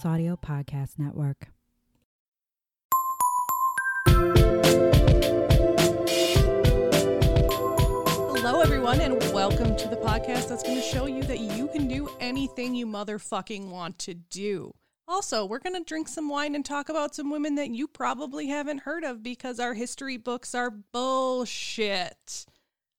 Chaos Audio Podcast Network. Hello, everyone, and welcome to the podcast that's going to show you that you can do anything you motherfucking want to do. Also, we're going to drink some wine and talk about some women that you probably haven't heard of because our history books are bullshit.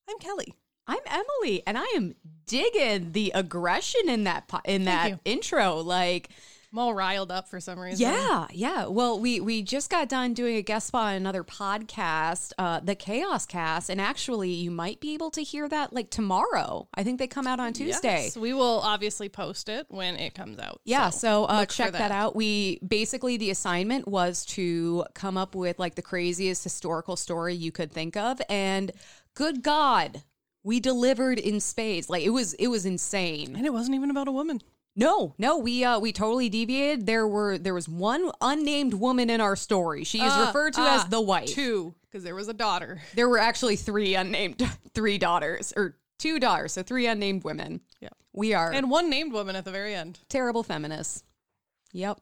I'm Kelley. I'm Emily, and I am digging the aggression in that po- in that you. intro. Like, I'm all riled up for some reason. yeah, yeah. Well, we we just got done doing a guest spot on another podcast, uh, the Chaos Cast, and actually, you might be able to hear that like tomorrow. I think they come out on Tuesday. Yes, we will obviously post it when it comes out. Yeah, so, uh, look for check that. out. We basically the assignment was to come up with like the craziest historical story you could think of, and good God, we delivered in spades. Like it was it was insane. And it wasn't even about a woman. No, no, we uh we totally deviated. There were there was one unnamed woman in our story. She is Uh, referred to uh, as the wife. Two, because there was a daughter. There were actually three unnamed three daughters or two daughters, so three unnamed women. Yeah. We are And one named woman at the very end. terrible feminists. Yep.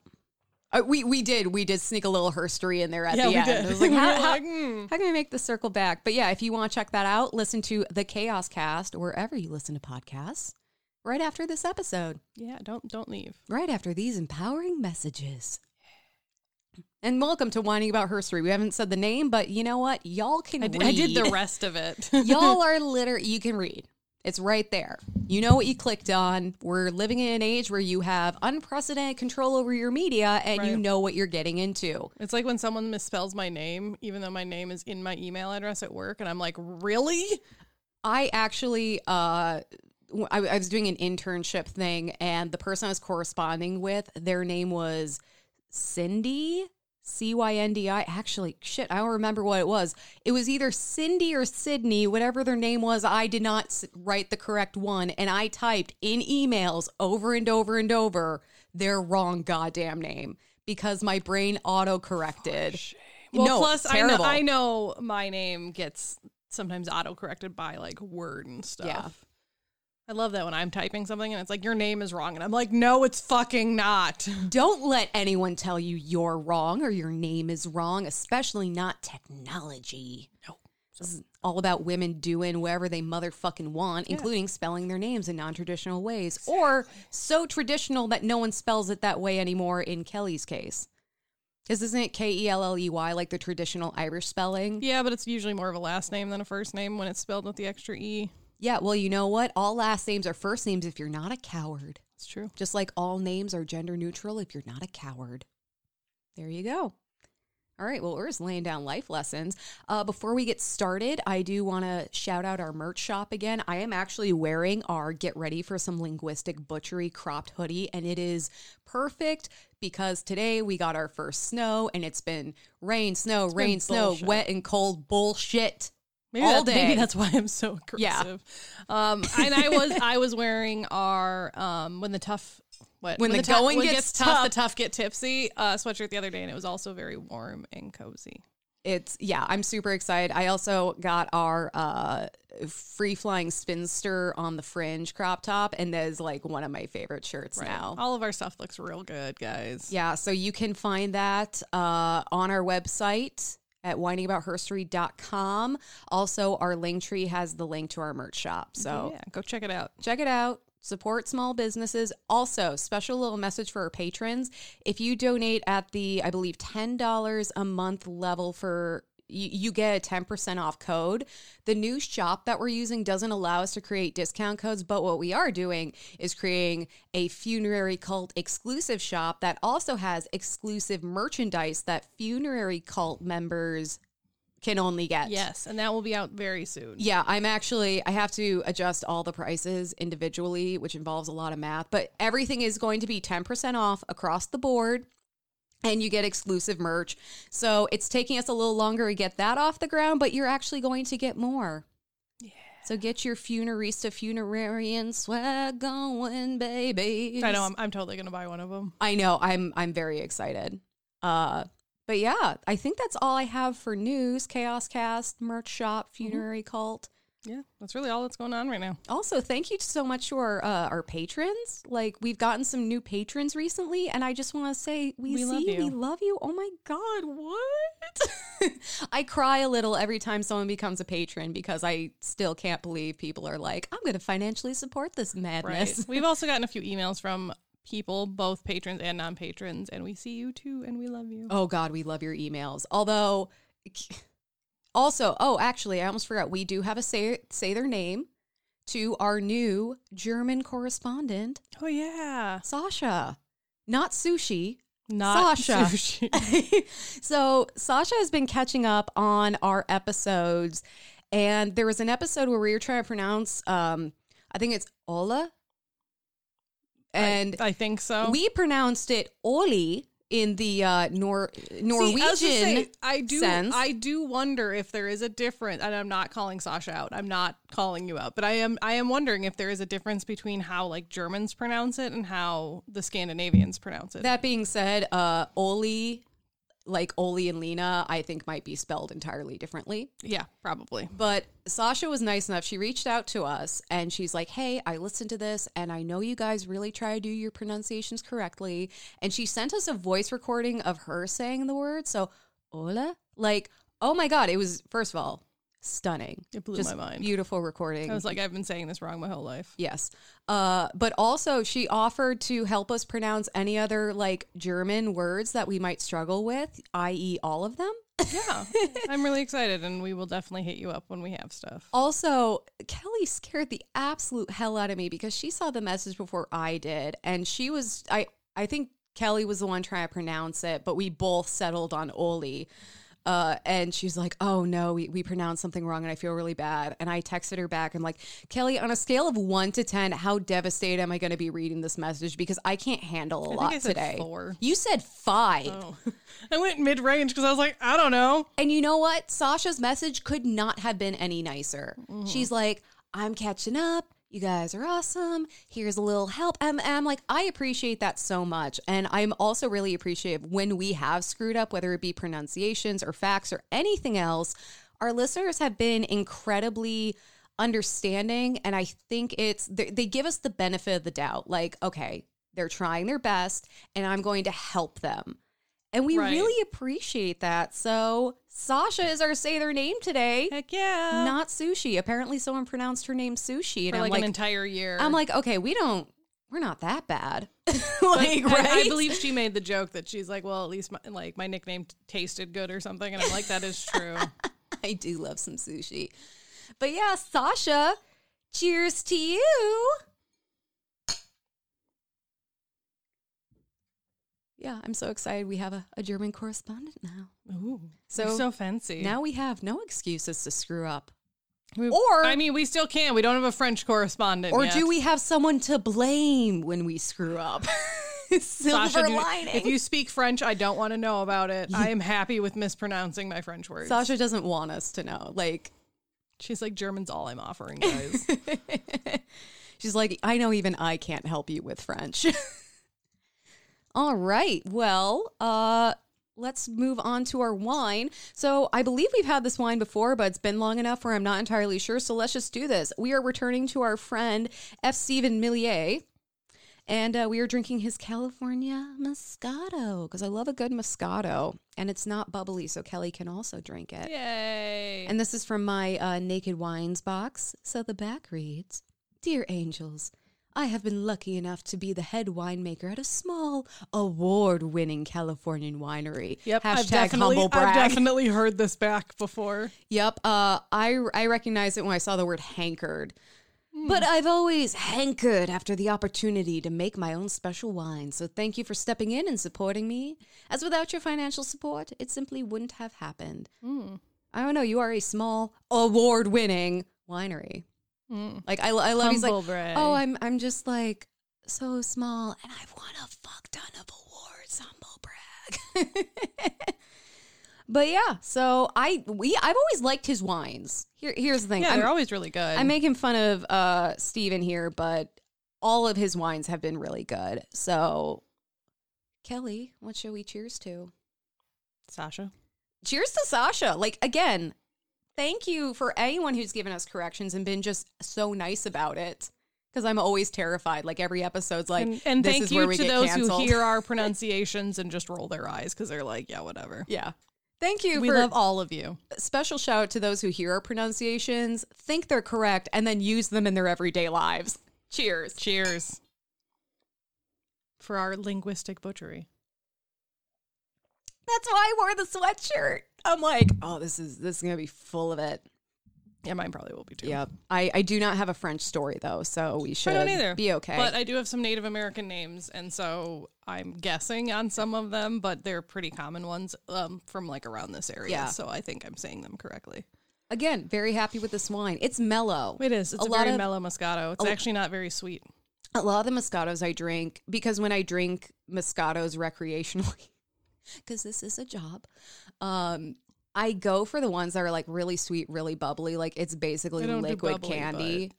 Uh, we we did we did sneak a little herstory in there at Yeah, the we end. did. It was like We how, were how, like, hmm. how can we make the circle back? But yeah, if you want to check that out, listen to the Chaos Cast wherever you listen to podcasts. Right after this episode. Yeah, don't don't leave. right after these empowering messages. And welcome to Whining About Herstory. We haven't said the name, but you know what? Y'all can I read. did, I did the rest of it. Y'all are literally, you can read. It's right there. You know what you clicked on. We're living in an age where you have unprecedented control over your media and you know what you're getting into. It's like when someone misspells my name, even though my name is in my email address at work, and I'm like, really? I actually, uh, I, I was doing an internship thing, and the person I was corresponding with, their name was Cindy, C Y N D I. Actually, shit, I don't remember what it was. It was either Cindy or Sydney, whatever their name was. I did not write the correct one, and I typed in emails over and over and over their wrong goddamn name because my brain auto corrected. Well, no, plus I know. I know my name gets sometimes auto corrected by like word and stuff. Yeah. I love that when I'm typing something and it's like your name is wrong, and I'm like, no, it's fucking not. Don't let anyone tell you you're wrong or your name is wrong, especially not technology. No. This is all about women doing whatever they motherfucking want, including spelling their names in non traditional ways or so traditional that no one spells it that way anymore in Kelley's case. Because isn't it K E L L E Y like the traditional Irish spelling? Yeah, but it's usually more of a last name than a first name when it's spelled with the extra e. Yeah, well, you know what? All last names are first names if you're not a coward. It's true. Just like all names are gender neutral if you're not a coward. There you go. All right, well, we're just laying down life lessons. Uh, before we get started, I do want to shout out our merch shop again. I am actually wearing our Get Ready for Some Linguistic Butchery cropped hoodie, and it is perfect because today we got our first snow, and it's been rain, snow, been rain, snow, bullshit. wet and cold bullshit. Maybe all that- day. Maybe that's why I'm so Yeah. aggressive. Um, and I was I was wearing our um when the tough what When the tou- going when it gets tough, tough. the tough get tipsy uh, sweatshirt the other day, and it was also very warm and cozy. it's yeah i'm super excited i also got our uh free flying spinster on the fringe crop top and that is like one of my favorite shirts now All of our stuff looks real good, guys. yeah so you can find that uh on our website at whiningaboutherstory.com also our link tree has the link to our merch shop. So yeah, go check it out. check it out. Support small businesses. Also special little message for our patrons. If you donate at the i believe $10 a month level for you, you get a 10% off code. The new shop that we're using doesn't allow us to create discount codes but what we are doing is creating a funerary cult exclusive shop that also has exclusive merchandise that funerary cult members can only get. Yes, and that will be out very soon. yeah, I'm actually I have to adjust all the prices individually, which involves a lot of math, but everything is going to be 10% off across the board and you get exclusive merch. So, it's taking us a little longer to get that off the ground, but you're actually going to get more. Yeah. So get your funerista funerarian swag going, baby. I know. I'm, I'm totally gonna buy one of them. I know. I'm I'm very excited. Uh but yeah, I think that's all I have for news. Chaos Cast, merch shop, funerary cult. Yeah, that's really all that's going on right now. Also, thank you so much to our uh, our patrons. Like we've gotten some new patrons recently, and I just want to say we, We see love you. you. we love you. Oh my god, what? I cry a little every time someone becomes a patron because I still can't believe people are like, I'm going to financially support this madness. Right. We've also gotten a few emails from people, both patrons and non patrons, and we see you too, and we love you. Oh God, we love your emails. Although, also, oh, actually, I almost forgot. We do have a say say their name to our new German correspondent, Oh, yeah. Sasha. Not sushi. Not Sasha. sushi. so Sasha has been catching up on our episodes, and there was an episode where we were trying to pronounce. Um, I think it's Ola, and I, I think so. we pronounced it Oli in the uh, Nor Norwegian. See, I, say, I do. sense. I do wonder if there is a difference, and I'm not calling Sasha out. I'm not calling you out, but I am. I am wondering if there is a difference between how like Germans pronounce it and how the Scandinavians pronounce it. That being said, uh, Oli, like Oli and Lena, I think might be spelled entirely differently. yeah, probably. But Sasha was nice enough. She reached out to us and she's like, Hey, I listened to this and I know you guys really try to do your pronunciations correctly. And she sent us a voice recording of her saying the word. So, hola? Like, oh my God. It was, first of all, stunning. It blew Just my mind. Beautiful recording. I was like, I've been saying this wrong my whole life. Yes. Uh, but also, she offered to help us pronounce any other like German words that we might struggle with, i.e., all of them. Yeah, I'm really excited, and we will definitely hit you up when we have stuff. Also, Kelley scared the absolute hell out of me because she saw the message before I did, and she was I I think Kelley was the one trying to pronounce it, but we both settled on Oli. Uh, and she's like, "Oh no, we, we pronounced something wrong, and I feel really bad." And I texted her back. I'm like, "Kelley, on a scale of one to ten, how devastated am I going to be reading this message? Because I can't handle a lot I said today." four. You said five. Oh, I went mid range because I was like, I don't know. And you know what? Sasha's message could not have been any nicer. She's like, I'm catching up. You guys are awesome. Here's a little help. And and I'm like, I appreciate that so much. And I'm also really appreciative when we have screwed up, whether it be pronunciations or facts or anything else. Our listeners have been incredibly understanding. And I think it's, they they give us the benefit of the doubt. Like, okay, they're trying their best and I'm going to help them. And we Right. really appreciate that. So Sasha is our say their name today. Heck yeah. Not sushi. Apparently someone pronounced her name sushi. And for I'm like, like, an entire year. I'm like, okay, we don't we're not that bad. But like, I- right? I, believe she made the joke that she's like, well, at least my, like my nickname t- tasted good or something, and I'm like, that is true. I do love some sushi. But yeah, Sasha, cheers to you. Yeah, I'm so excited we have a, a German correspondent now. Ooh, So- so fancy. Now we have no excuses to screw up. We- or- I mean, we still can. We don't have a French correspondent. Or yet. do we have someone to blame when we screw up? Silver Sasha, lining. If you speak French, I don't want to know about it. I am happy with mispronouncing my French words. Sasha doesn't want us to know. Like, She's like, German's all I'm offering, guys. she's like, I know even I can't help you with French. All right. Well, uh, let's move on to our wine. So I believe we've had this wine before, but it's been long enough where I'm not entirely sure. So let's just do this. We are returning to our friend F. Stephen Millier. And uh, we are drinking his California Moscato because I love a good Moscato. And it's not bubbly, so Kelly can also drink it. Yay. And this is from my uh, Naked Wines box. So the back reads Dear Angels, I have been lucky enough to be the head winemaker at a small, award winning Californian winery. Yep, I've definitely, humble I've definitely heard this back before. Yep. Uh, I, I recognized it when I saw the word hankered. But I've always hankered after the opportunity to make my own special wine. So thank you for stepping in and supporting me. As without your financial support, it simply wouldn't have happened. I don't know. You are a small, award-winning winery. Like I, I love. He's like, Humble brag. oh, I'm, I'm just like so small, and I've won a fuck ton of awards. Humble brag. but yeah, so I, we, I've always liked his wines. Here, here's the thing. Yeah, I'm- they're always really good. I'm making fun of uh Steven here, but all of his wines have been really good. So Kelley, what shall we cheers to? Sasha. Cheers to Sasha. Like again, thank you for anyone who's given us corrections and been just so nice about it. Because I'm always terrified. Like every episode's like, and, and this thank is you where we to get those canceled. who hear our pronunciations and just roll their eyes because they're like, yeah, whatever. yeah. Thank you We for love all of you. special shout out to those who hear our pronunciations, think they're correct, and then use them in their everyday lives. Cheers. Cheers for our linguistic butchery. That's why I wore the sweatshirt. I'm like, oh, this is this is gonna be full of it. Yeah, mine probably will be too. Yep. I, I do not have a French story though, so we should I don't either. be okay. But I do have some Native American names, and so I'm guessing on some of them, but they're pretty common ones um, from like around this area. Yeah. So I think I'm saying them correctly. Again, very happy with this wine. It's mellow. It is. It's A a, lot very of- mellow Moscato. It's a- actually not very sweet. A lot of the Moscatos I drink because when I drink Moscatos recreationally, because this is a job, um, I go for the ones that are like really sweet, really bubbly. Like it's basically I don't do liquid bubbly, candy.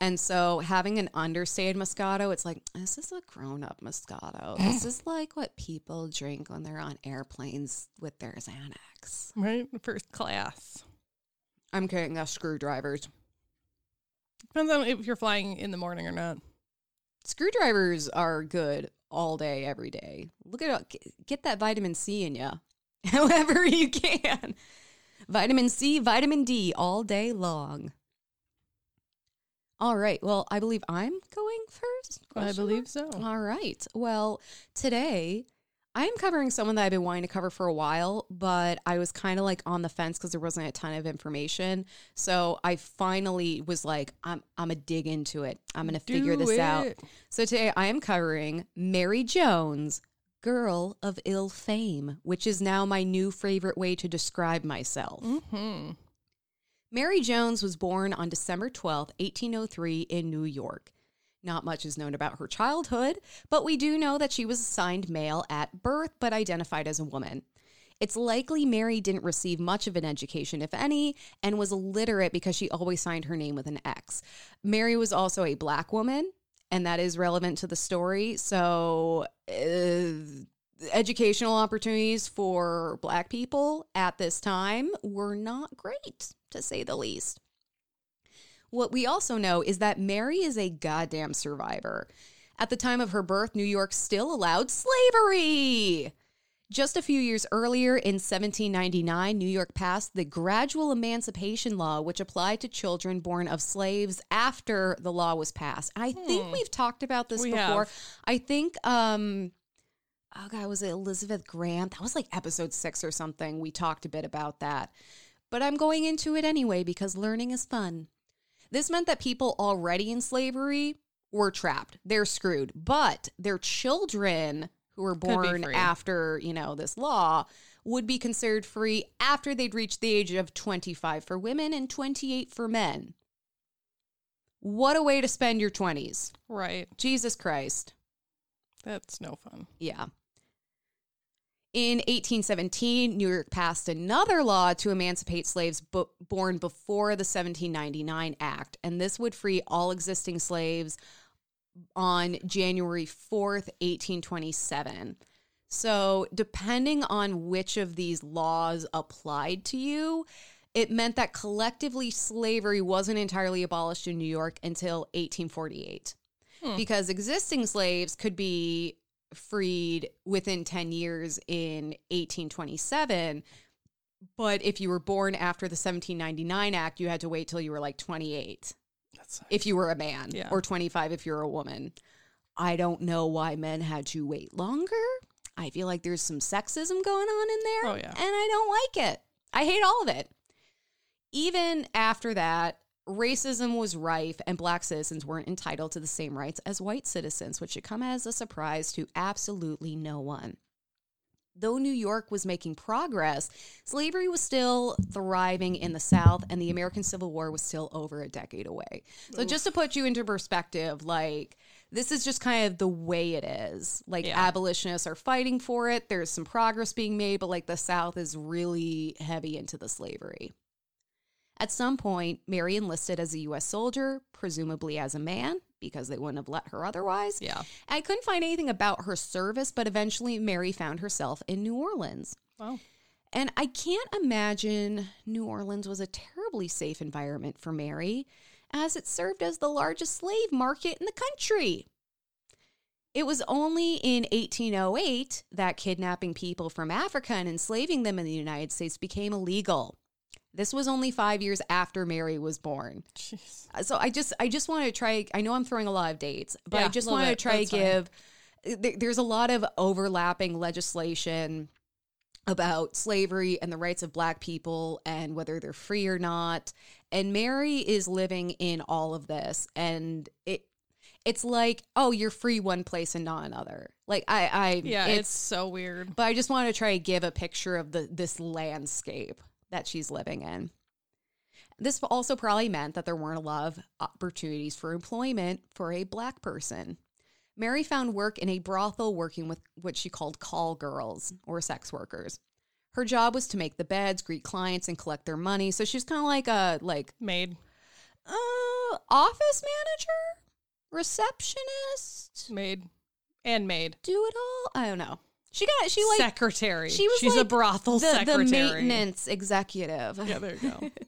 And so having an understated Moscato, it's like, this is a grown up Moscato. this is like what people drink when they're on airplanes with their Xanax. Right? First class. I'm carrying us screwdrivers. Depends on if you're flying in the morning or not. Screwdrivers are good all day, every day. Look at get that vitamin C in you, however you can. Vitamin C, vitamin D, all day long. All right. Well, I believe I'm going first. I believe so. All right. Well, today I'm covering someone that I've been wanting to cover for a while, but I was kind of like on the fence because there wasn't a ton of information. So I finally was like, I'm I'm gonna dig into it. I'm gonna figure Do this out. So today I am covering Mary Jones, Girl of Ill Fame, which is now my new favorite way to describe myself. Mm-hmm. Mary Jones was born on December 12th, 1803, in New York. Not much is known about her childhood, but we do know that she was assigned male at birth but identified as a woman. It's likely Mary didn't receive much of an education, if any, and was illiterate because she always signed her name with an X. Mary was also a black woman, and that is relevant to the story. So, uh, educational opportunities for black people at this time were not great, to say the least. What we also know is that Mary is a goddamn survivor. At the time of her birth, New York still allowed slavery. Just a few years earlier, in 1799, New York passed the Gradual Emancipation Law, which applied to children born of slaves after the law was passed. I think we've talked about this We before. have. I think, um, oh God, was it Elizabeth Grant? That was like episode six or something. We talked a bit about that. But I'm going into it anyway because learning is fun. This meant that people already in slavery were trapped. They're screwed. But their children who were born after, you know, this law would be considered free after they'd reached the age of 25 for women and 28 for men. What a way to spend your 20s. Right. Jesus Christ. That's no fun. Yeah. In 1817, New York passed another law to emancipate slaves b- born before the 1799 Act, and this would free all existing slaves on January 4th, 1827. So, depending on which of these laws applied to you, it meant that collectively slavery wasn't entirely abolished in New York until 1848 hmm. because existing slaves could be freed within 10 years in 1827 but if you were born after the 1799 act you had to wait till you were like 28 That's if you were a man Yeah. or 25 if you're a woman. I don't know why men had to wait longer. I feel like there's some sexism going on in there Oh, yeah. and i don't like it. I hate all of it. Even after that racism was rife and black citizens weren't entitled to the same rights as white citizens which should come as a surprise to absolutely no one Though New York was making progress, slavery was still thriving in the South, and the American Civil War was still over a decade away. So, just to put you into perspective, like, this is just kind of the way it is. Like, Yeah. abolitionists are fighting for it, there's some progress being made, but like, the South is really heavy into the slavery. At some point, Mary enlisted as a U.S. soldier, presumably as a man, because they wouldn't have let her otherwise. Yeah. I couldn't find anything about her service, but eventually Mary found herself in New Orleans. Wow. And I can't imagine New Orleans was a terribly safe environment for Mary, as it served as the largest slave market in the country. It was only in 1808 that kidnapping people from Africa and enslaving them in the United States became illegal. This was only five years after Mary was born. Jeez. Uh, So I just I just want to try. I know I'm throwing a lot of dates, but Yeah, I just want to try That's to give. there- There's a lot of overlapping legislation about slavery and the rights of Black people and whether they're free or not. And Mary is living in all of this, and it it's like oh you're free one place and not another. Like I I Yeah, it's, so weird. but I just want to try to give a picture of the this landscape that she's living in. This also probably meant that there weren't a lot of opportunities for employment for a black person. Mary found work in a brothel working with what she called call girls or sex workers. Her job was to make the beds, greet clients, and collect their money. So she's kind of like a like Maid, uh, office manager, receptionist, maid, and maid. do it all. I don't know. She got she like secretary. she was She's a like brothel the, secretary. the maintenance executive. Yeah, there you go.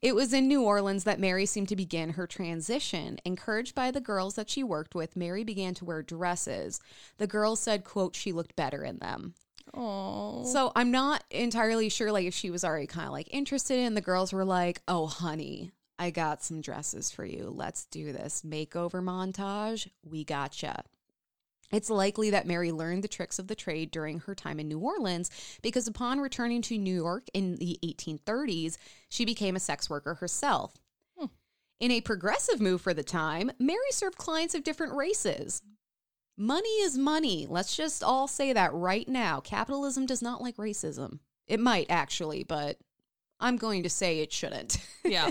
It was in New Orleans that Mary seemed to begin her transition. Encouraged by the girls that she worked with, Mary began to wear dresses. The girls said, quote, she looked better in them. Oh, So I'm not entirely sure like if she was already kind of like interested in. The girls were like, "Oh, honey, I got some dresses for you. Let's do this makeover montage. We gotcha." It's likely that Mary learned the tricks of the trade during her time in New Orleans because upon returning to New York in the 1830s, she became a sex worker herself. Hmm. In a progressive move for the time, Mary served clients of different races. Money is money. Let's just all say that right now. Capitalism does not like racism. It might actually, but I'm going to say it shouldn't. yeah.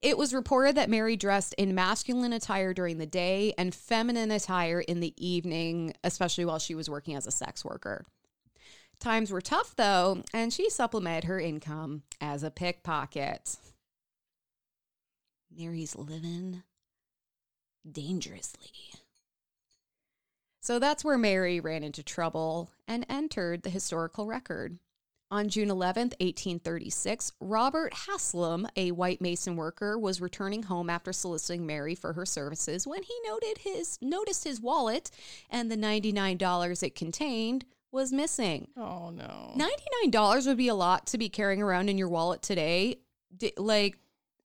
It was reported that Mary dressed in masculine attire during the day and feminine attire in the evening, especially while she was working as a sex worker. Times were tough, though, and she supplemented her income as a pickpocket. Mary's living dangerously. So that's where Mary ran into trouble and entered the historical record. On June 11th, 1836, Robert Haslam, a white mason worker, was returning home after soliciting Mary for her services when he noted his noticed his wallet and the $99 it contained was missing. Oh no. $99 would be a lot to be carrying around in your wallet today. D- like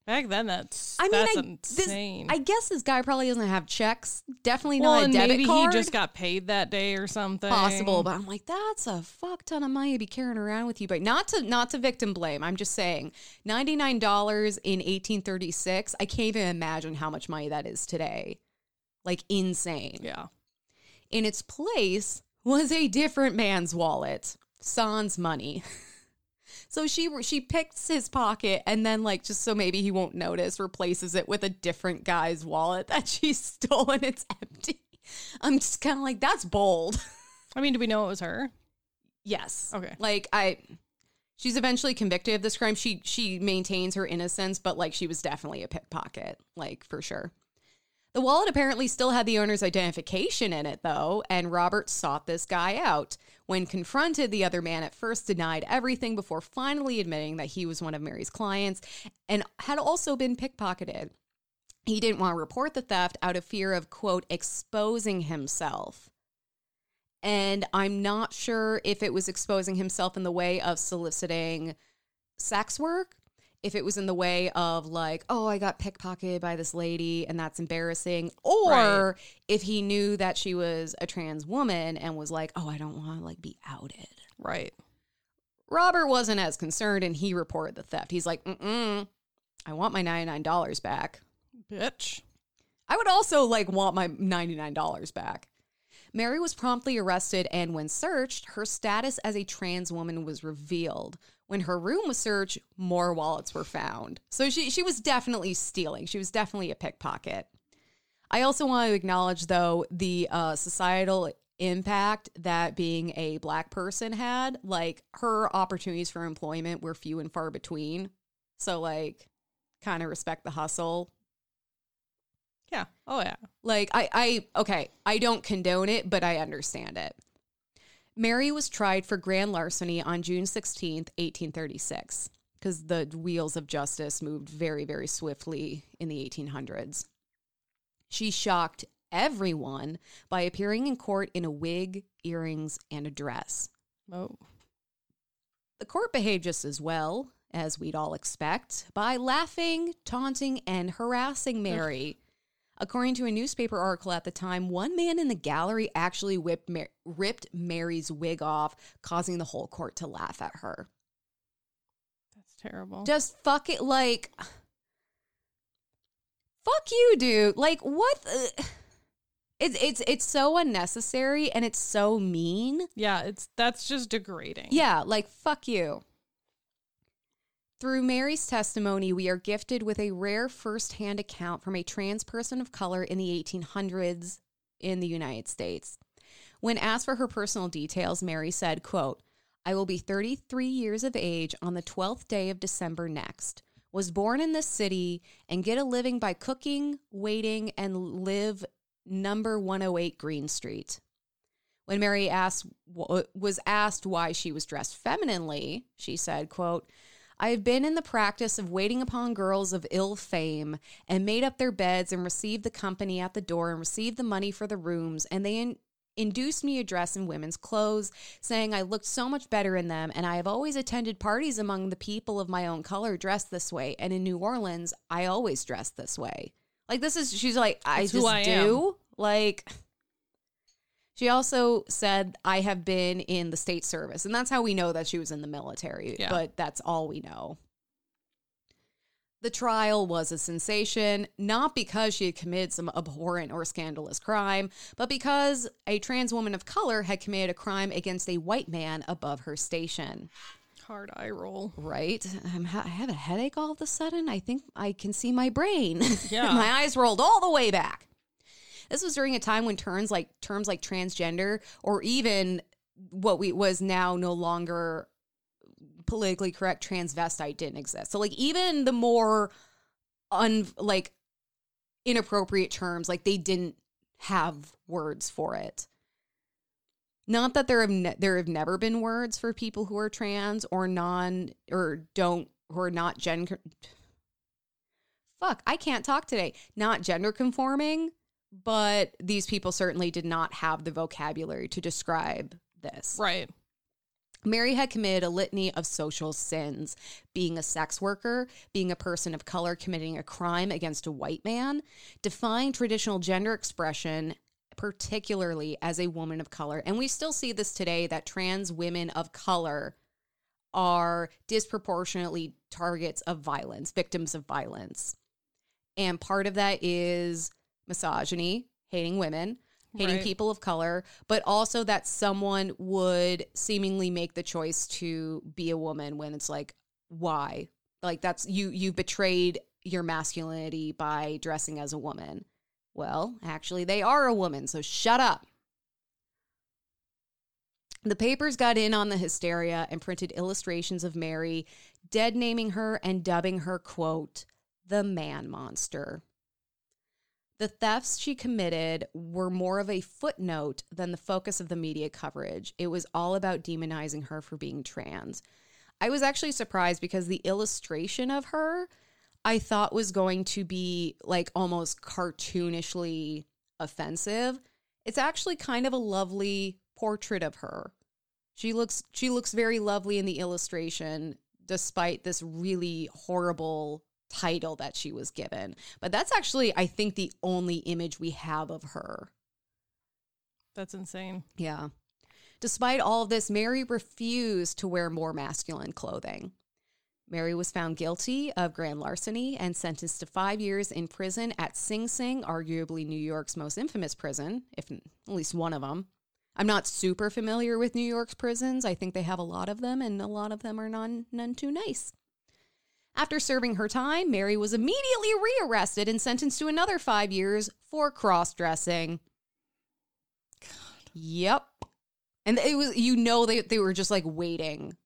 Back then, that's I mean, that's I, insane. This, I guess this guy probably doesn't have checks. Definitely well, not a and debit maybe card. he just got paid that day or something. possible, but I'm like, that's a fuck ton of money to be carrying around with you. But not to not to victim blame. I'm just saying, ninety nine dollars in 1836. I can't even imagine how much money that is today. Like insane. Yeah. In its place was a different man's wallet, Sans money. So she she picks his pocket and then like just so maybe he won't notice, replaces it with a different guy's wallet that she stole and it's empty. I'm just kind of like that's bold. I mean, do we know it was her? yes. Okay. Like I she's eventually convicted of this crime. She she maintains her innocence, but like she was definitely a pickpocket, like for sure. The wallet apparently still had the owner's identification in it, though, and Robert sought this guy out. When confronted, the other man at first denied everything before finally admitting that he was one of Mary's clients and had also been pickpocketed. He didn't want to report the theft out of fear of, quote, exposing himself. And I'm not sure if it was exposing himself in the way of soliciting sex work, if it was in the way of like, oh, I got pickpocketed by this lady and that's embarrassing, or Right. if he knew that she was a trans woman and was like, oh, I don't want to like be outed. Right. Robert wasn't as concerned and he reported the theft. He's like, mm-mm, I want my $99 back. Bitch. I would also like want my $99 back. Mary was promptly arrested, and when searched, her status as a trans woman was revealed. When her room was searched, more wallets were found. So she, she was definitely stealing. She was definitely a pickpocket. I also want to acknowledge, though, the uh, societal impact that being a black person had. Like, her opportunities for employment were few and far between. So, like, kind of respect the hustle Yeah. Oh yeah. like I I okay, I don't condone it, but I understand it. Mary was tried for grand larceny on June 16th, 1836, because the wheels of justice moved very, very swiftly in the 1800s. She shocked everyone by appearing in court in a wig, earrings, and a dress. Oh. The court behaved just as well as we'd all expect by laughing, taunting, and harassing Mary. According to a newspaper article at the time, one man in the gallery actually whipped Mar- ripped Mary's wig off, causing the whole court to laugh at her. That's terrible. Just fuck it, like, fuck you, dude. Like, what? The- it's it's it's so unnecessary and it's so mean. yeah, it's that's just degrading. Yeah, like fuck you. Through Mary's testimony, we are gifted with a rare firsthand account from a trans person of color in the 1800s in the United States. When asked for her personal details, Mary said, quote, I will be 33 years of age on the 12th day of December next. Was born in this city and get a living by cooking, waiting, and live number 108 Greene Street. When Mary asked was asked why she was dressed femininely, she said, quote, I have been in the practice of waiting upon girls of ill fame and made up their beds and received the company at the door and received the money for the rooms and they in- induced me to dress in women's clothes, saying I looked so much better in them and I have always attended parties among the people of my own color dressed this way and in New Orleans I always dressed this way. Like this is she's like I It's just I do. Like she also said, I have been in the state service. And that's how we know that she was in the military. Yeah. But that's all we know. The trial was a sensation, not because she had committed some abhorrent or scandalous crime, but because a trans woman of color had committed a crime against a white man above her station. Hard eye roll. Right? Ha- I have a headache all of a sudden. I think I can see my brain. Yeah. my eyes rolled all the way back. This was during a time when terms like terms like transgender or even what we was now no longer politically correct transvestite didn't exist. So like even the more un like inappropriate terms like they didn't have words for it. Not that there have ne- there have never been words for people who are trans or non or don't who are not gender Fuck, I can't talk today. Not gender conforming, but these people certainly did not have the vocabulary to describe this. Right. Mary had committed a litany of social sins being a sex worker, being a person of color committing a crime against a white man, defying traditional gender expression, particularly as a woman of color. And we still see this today that trans women of color are disproportionately targets of violence, victims of violence. And part of that is misogyny, hating women, hating Right. people of color, but also that someone would seemingly make the choice to be a woman when it's like, why? Like that's you you betrayed your masculinity by dressing as a woman. Well, actually they are a woman, so shut up. The papers got in on the hysteria and printed illustrations of Mary, dead naming her and dubbing her, quote, the man monster. The thefts she committed were more of a footnote than the focus of the media coverage. It was all about demonizing her for being trans. I was actually surprised because the illustration of her I thought was going to be like almost cartoonishly offensive. It's actually kind of a lovely portrait of her. She looks she looks very lovely in the illustration despite this really horrible title that she was given. But that's actually I think the only image we have of her. That's insane. Yeah. Despite all of this, Mary refused to wear more masculine clothing. Mary was found guilty of grand larceny and sentenced to five years in prison at Sing Sing, arguably New York's most infamous prison, if at least one of them. I'm not super familiar with New York's prisons. I think they have a lot of them, and a lot of them are none, none too nice. After serving her time, Mary was immediately rearrested and sentenced to another five years for cross dressing. Yep. And it was, you know, they, they were just like waiting.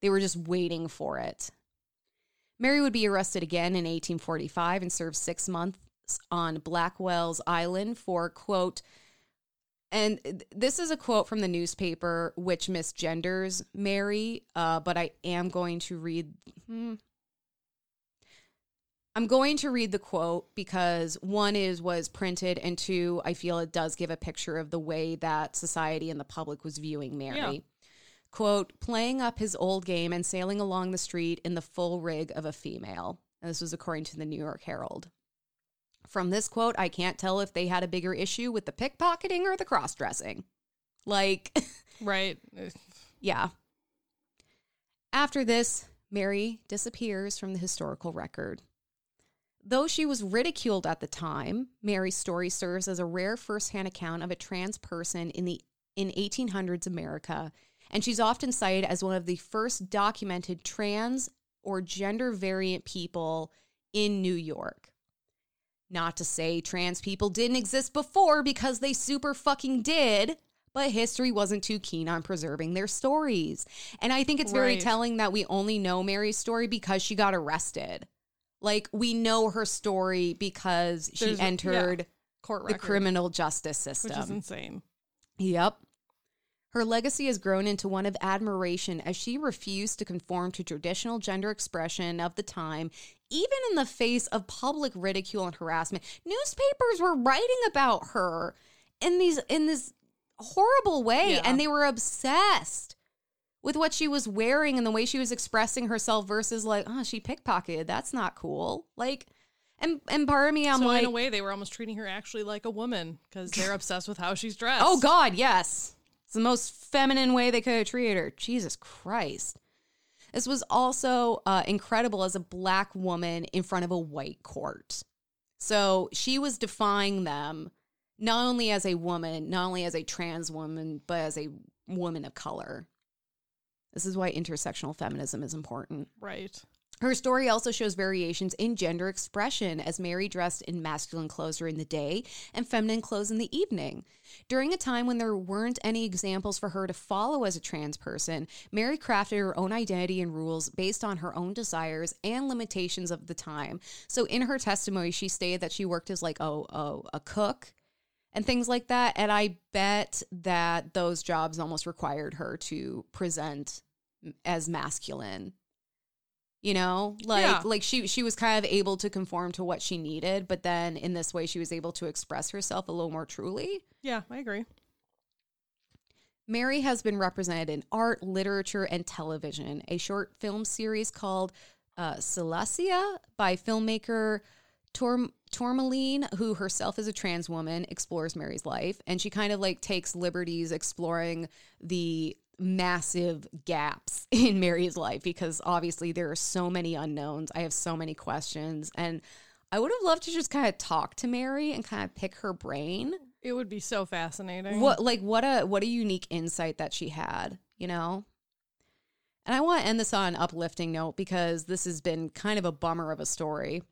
They were just waiting for it. Mary would be arrested again in 1845 and serve six months on Blackwell's Island for, quote, And this is a quote from the newspaper, which misgenders Mary, uh, but I am going to read. hmm. I'm going to read the quote because one is was printed, and two, I feel it does give a picture of the way that society and the public was viewing Mary. Yeah. Quote, playing up his old game and sailing along the street in the full rig of a female. And this was according to the New York Herald. From this quote, I can't tell if they had a bigger issue with the pickpocketing or the cross dressing. Like, Right. yeah. After this, Mary disappears from the historical record. Though she was ridiculed at the time, Mary's story serves as a rare firsthand account of a trans person in the in 1800s America, and she's often cited as one of the first documented trans or gender variant people in New York. Not to say trans people didn't exist before because they super fucking did, but history wasn't too keen on preserving their stories. And I think it's very Right. telling that we only know Mary's story because she got arrested. Like we know her story because she a- yeah, entered Court the criminal justice system. Which is insane. Yep. Her legacy has grown into one of admiration as she refused to conform to traditional gender expression of the time, even in the face of public ridicule and harassment. Newspapers were writing about her in these in this horrible way, Yeah. and they were obsessed with what she was wearing and the way she was expressing herself versus like, oh, she pickpocketed. That's not cool. Like and and part of me, I'm so like, in a way, they were almost treating her actually like a woman because they're obsessed with how she's dressed. Oh God, yes. It's the most feminine way they could have treated her. Jesus Christ. This was also uh, incredible as a black woman in front of a white court. So she was defying them not only as a woman, not only as a trans woman, but as a woman of color. This is why intersectional feminism is important. Right. Her story also shows variations in gender expression as Mary dressed in masculine clothes during the day and feminine clothes in the evening. During a time when there weren't any examples for her to follow as a trans person, Mary crafted her own identity and rules based on her own desires and limitations of the time. So in her testimony, she stated that she worked as like oh, oh a cook and things like that. And I bet that those jobs almost required her to present as masculine you know like Yeah. like she she was kind of able to conform to what she needed but then in this way she was able to express herself a little more truly Yeah, I agree. mary has been represented in art literature and television a short film series called uh, Salacia by filmmaker Torm- Tourmaline, who herself is a trans woman, explores Mary's life, and she kind of like takes liberties exploring the massive gaps in Mary's life because obviously there are so many unknowns. I have so many questions, and I would have loved to just kind of talk to Mary and kind of pick her brain. It would be so fascinating. What like what a what a unique insight that she had, you know? And I want to end this on an uplifting note because this has been kind of a bummer of a story.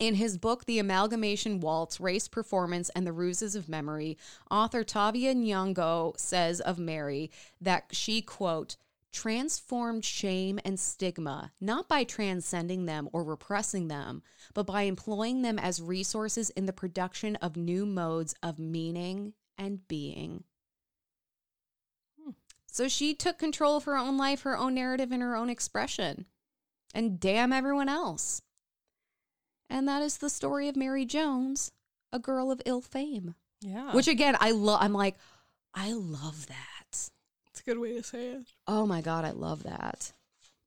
In his book, The Amalgamation Waltz Race Performance and the Ruses of Memory, author Tavia Nyong'o says of Mary that she, quote, transformed shame and stigma, not by transcending them or repressing them, but by employing them as resources in the production of new modes of meaning and being. So she took control of her own life, her own narrative, and her own expression. And damn everyone else. And that is the story of Mary Jones, a girl of ill fame. yeah. Which again, I love. I'm like, I love that. it's a good way to say it. Oh my god, I love that.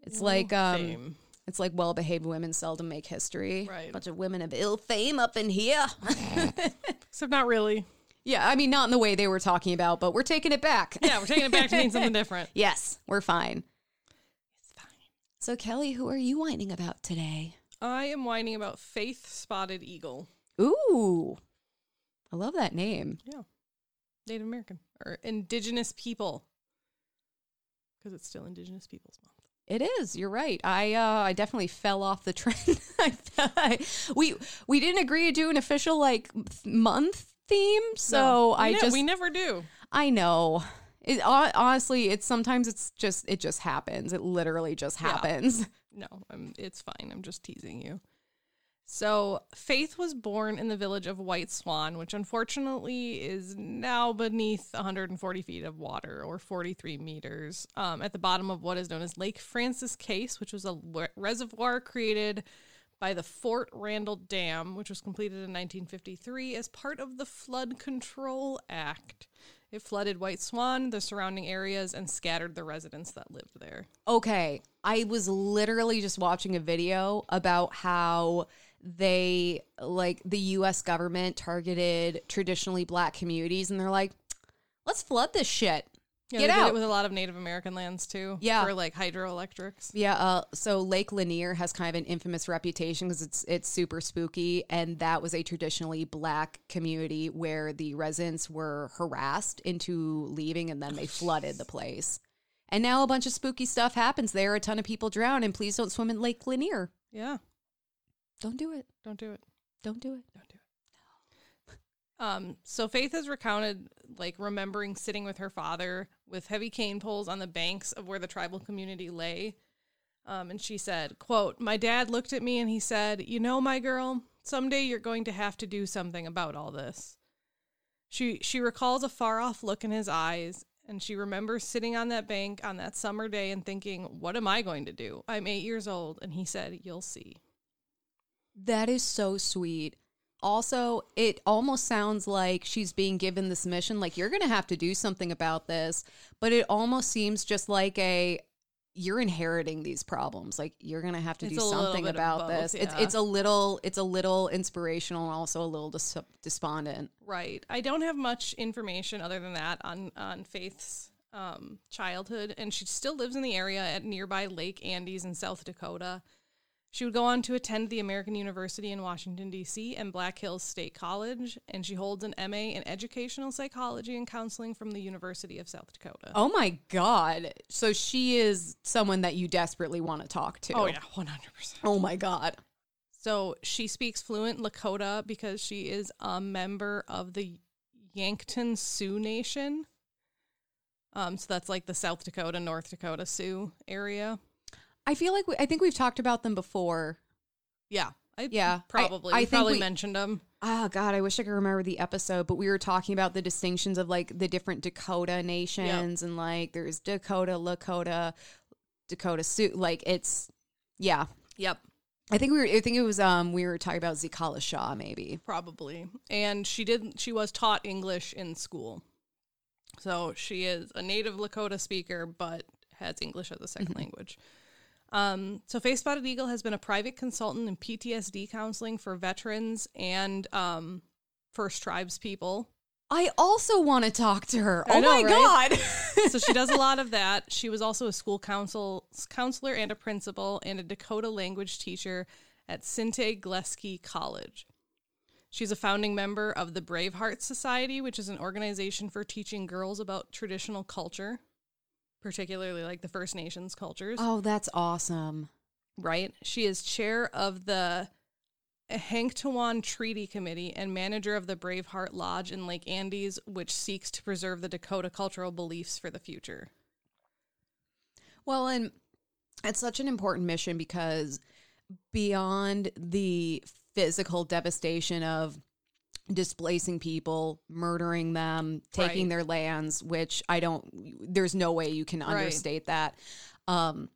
It's Well, like um, fame. it's like well-behaved women seldom make history. Right. bunch of women of ill fame up in here. Except not really. yeah, I mean, not in the way they were talking about, but we're taking it back. Yeah, we're taking it back to mean something different. yes, we're fine. It's fine. So Kelley, who are you whining about today? I am whining about Faith Spotted Eagle. Ooh, I love that name. Yeah. Native American or Indigenous people. Because it's still Indigenous Peoples Month. It is. You're right. I uh, I definitely fell off the trend. We we didn't agree to do an official like th- month theme, so No, I ne- just we never do. I know. It, honestly, it's sometimes it's just it just happens. It literally just Yeah. No, I'm, it's fine. I'm just teasing you. So, Faith was born in the village of White Swan, which unfortunately is now beneath 140 feet of water or 43 meters um, at the bottom of what is known as Lake Francis Case, which was a reservoir created by the Fort Randall Dam, which was completed in 1953 as part of the Flood Control Act. It flooded White Swan, the surrounding areas, and scattered the residents that lived there. Okay. I was literally just watching a video about how they, like, the US government targeted traditionally black communities and they're like, let's flood this shit. Yeah, Get out. it with a lot of Native American lands too. Yeah. for like hydroelectrics. Yeah, uh, so Lake Lanier has kind of an infamous reputation because it's it's super spooky, and that was a traditionally black community where the residents were harassed into leaving, and then they flooded the place. And now a bunch of spooky stuff happens there. A ton of people drown, and please don't swim in Lake Lanier. Yeah, Don't do it. don't do it. Don't do it. Um, so Faith has recounted like remembering sitting with her father with heavy cane poles on the banks of where the tribal community lay. Um, and she said, quote, My dad looked at me and he said, You know, my girl, someday you're going to have to do something about all this. She she recalls a far off look in his eyes, and she remembers sitting on that bank on that summer day and thinking, What am I going to do? I'm eight years old. And he said, You'll see. That is so sweet. Also, it almost sounds like she's being given this mission, like you're going to have to do something about this. But it almost seems just like a you're inheriting these problems. Like you're going to have to It's do something about both, this. It's it's a little it's a little inspirational and also a little dis- despondent. Right. I don't have much information other than that on on Faith's um, childhood, and she still lives in the area at nearby Lake Andes in South Dakota. She would go on to attend the American University in Washington D.C. and Black Hills State College, and she holds an MA in Educational Psychology and Counseling from the University of South Dakota. Oh my god. So she is someone that you desperately want to talk to. Oh yeah, one hundred percent. Oh my god. So she speaks fluent Lakota because she is a member of the Yankton Sioux Nation. Um, so that's like the South Dakota, North Dakota Sioux area. I feel like we, I think we've talked about them before. Yeah, I, Yeah, probably. I I, think probably we- mentioned them. Oh God, I wish I could remember the episode, but we were talking about the distinctions of like the different Dakota nations and like there's Dakota, Lakota, Dakota Sioux. Like it's yeah. Yep, I think we were I think it was um we were talking about Zitkala-Ša maybe. probably. And she did. She was taught English in school, so she is a native Lakota speaker, but has English as a 2nd language. Um, so Faith Spotted Eagle has been a private consultant in PTSD counseling for veterans and um, First Tribes people. I also want to talk to her. I oh know, my right? God. So she does a lot of that. She was also a school council counselor and a principal and a Dakota language teacher at Sinte Gleska College. She's a founding member of the Braveheart Society, which is an organization for teaching girls about traditional culture, particularly like the First Nations cultures. oh, that's awesome. right? She is chair of the Hank Ihanktonwan Treaty Committee and manager of the Braveheart Lodge in Lake Andes, which seeks to preserve the Dakota cultural beliefs for the future. Well, and it's such an important mission because beyond the physical devastation of displacing people, murdering them, taking Right. their lands, which I don't there's no way you can Right. understate that. Um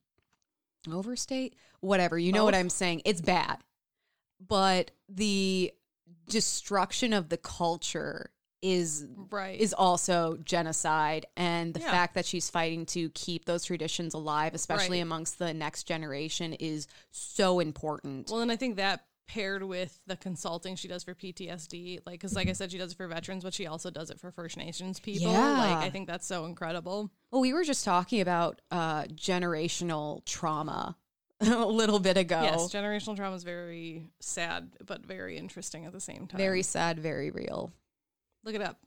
overstate, whatever. You know what I'm saying? It's bad. But the destruction of the culture is Right. is also genocide and the Yeah. fact that she's fighting to keep those traditions alive especially Right. amongst the next generation is so important well, and I think that paired with the consulting she does for PTSD, like, because like I said, she does it for veterans, but she also does it for First Nations people. Yeah. Like, I think that's so incredible. well we were just talking about uh generational trauma a little bit ago Yes, generational trauma is very sad, but very interesting at the same time. very sad very real Look it up.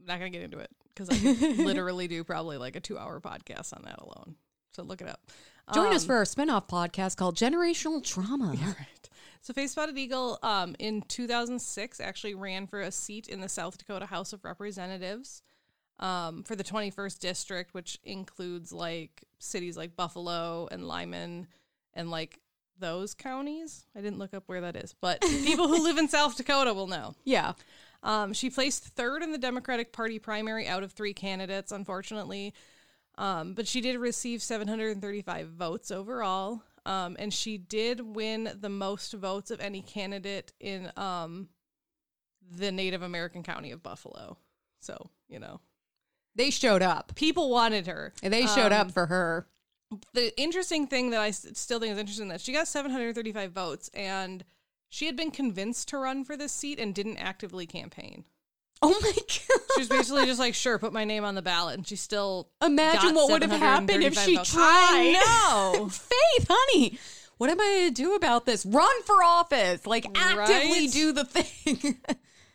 I'm not gonna get into it because I literally do probably like a two hour podcast on that alone. So look it up. join us Um, for our spin-off podcast called generational trauma right. So Faith Spotted Eagle um, in 2006 actually ran for a seat in the South Dakota House of Representatives um, for the 21st district, which includes like cities like Buffalo and Lyman and like those counties. I didn't look up where that is, but people who live in South Dakota will know. Yeah. Um, she placed third in the Democratic Party primary out of three candidates, unfortunately. Um, but she did receive 735 votes overall. Um, and she did win the most votes of any candidate in um, the Native American county of Buffalo. So, you know, They showed up. people wanted her. And they showed Um, up for her. the interesting thing that I still think is interesting that she got 735 votes and she had been convinced to run for this seat and didn't actively campaign. Oh my god. She was basically just like, sure, put my name on the ballot. And she still. Imagine what would have happened if she votes. tried. I know. Faith, honey, what am I going to do about this? Run for office. Like, actively Right? do the thing.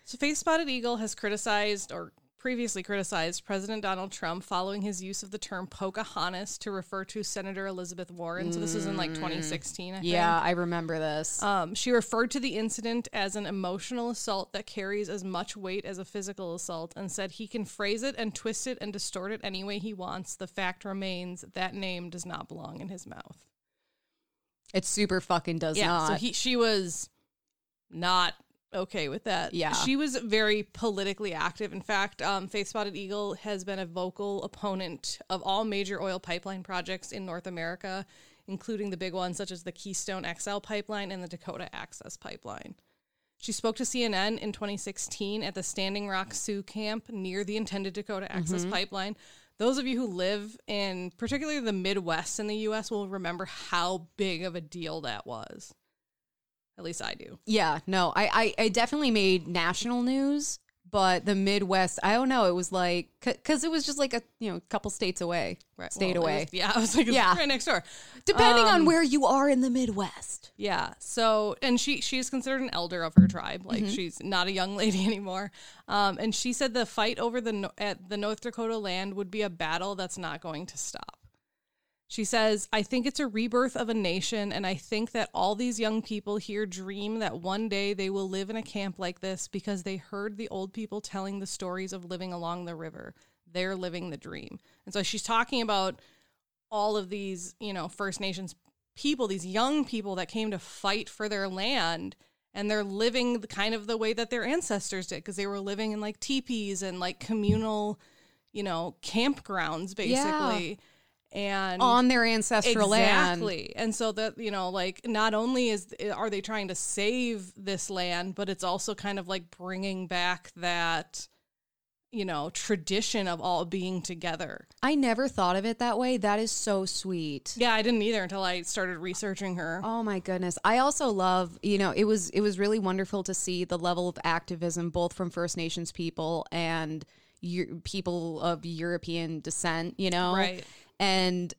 So, Faith Spotted Eagle has criticized or previously criticized President Donald Trump following his use of the term Pocahontas to refer to Senator Elizabeth Warren. So, this is in like 2016, I think. yeah, I remember this. Um, she referred to the incident as an emotional assault that carries as much weight as a physical assault and said he can phrase it and twist it and distort it any way he wants. The fact remains that name does not belong in his mouth. it super fucking does yeah, not. so he she was not okay with that. Yeah. she was very politically active. In fact, um, Faith Spotted Eagle has been a vocal opponent of all major oil pipeline projects in North America, including the big ones such as the Keystone XL pipeline and the Dakota Access pipeline. She spoke to CNN in 2016 at the Standing Rock Sioux camp near the intended Dakota Access pipeline. Those of you who live in particularly the Midwest in the US will remember how big of a deal that was. At least I do. yeah, no, I, I, I definitely made national news, but the Midwest, I don't know. It was like, because it was just like a, you know, couple states away, Right. stayed Well, away. was- yeah, I was like, Yeah. right next door. Depending on Um, where you are in the Midwest. Yeah. So, and she she is considered an elder of her tribe. Like Mm-hmm. she's not a young lady anymore. Um, and she said the fight over the at the North Dakota land would be a battle that's not going to stop. She says, I think it's a rebirth of a nation, and I think that all these young people here dream that one day they will live in a camp like this because they heard the old people telling the stories of living along the river. They're living the dream. And so she's talking about all of these, you know, First Nations people, these young people that came to fight for their land and they're living the kind of the way that their ancestors did because they were living in like teepees and like communal, you know, campgrounds basically. And On their ancestral land. exactly. And so that, you know, like not only is are they trying to save this land, but it's also kind of like bringing back that you know, tradition of all being together. I never thought of it that way. That is so sweet. Yeah, I didn't either until I started researching her. Oh my goodness. I also love, you know, it was it was really wonderful to see the level of activism both from First Nations people and people of European descent, you know. Right. And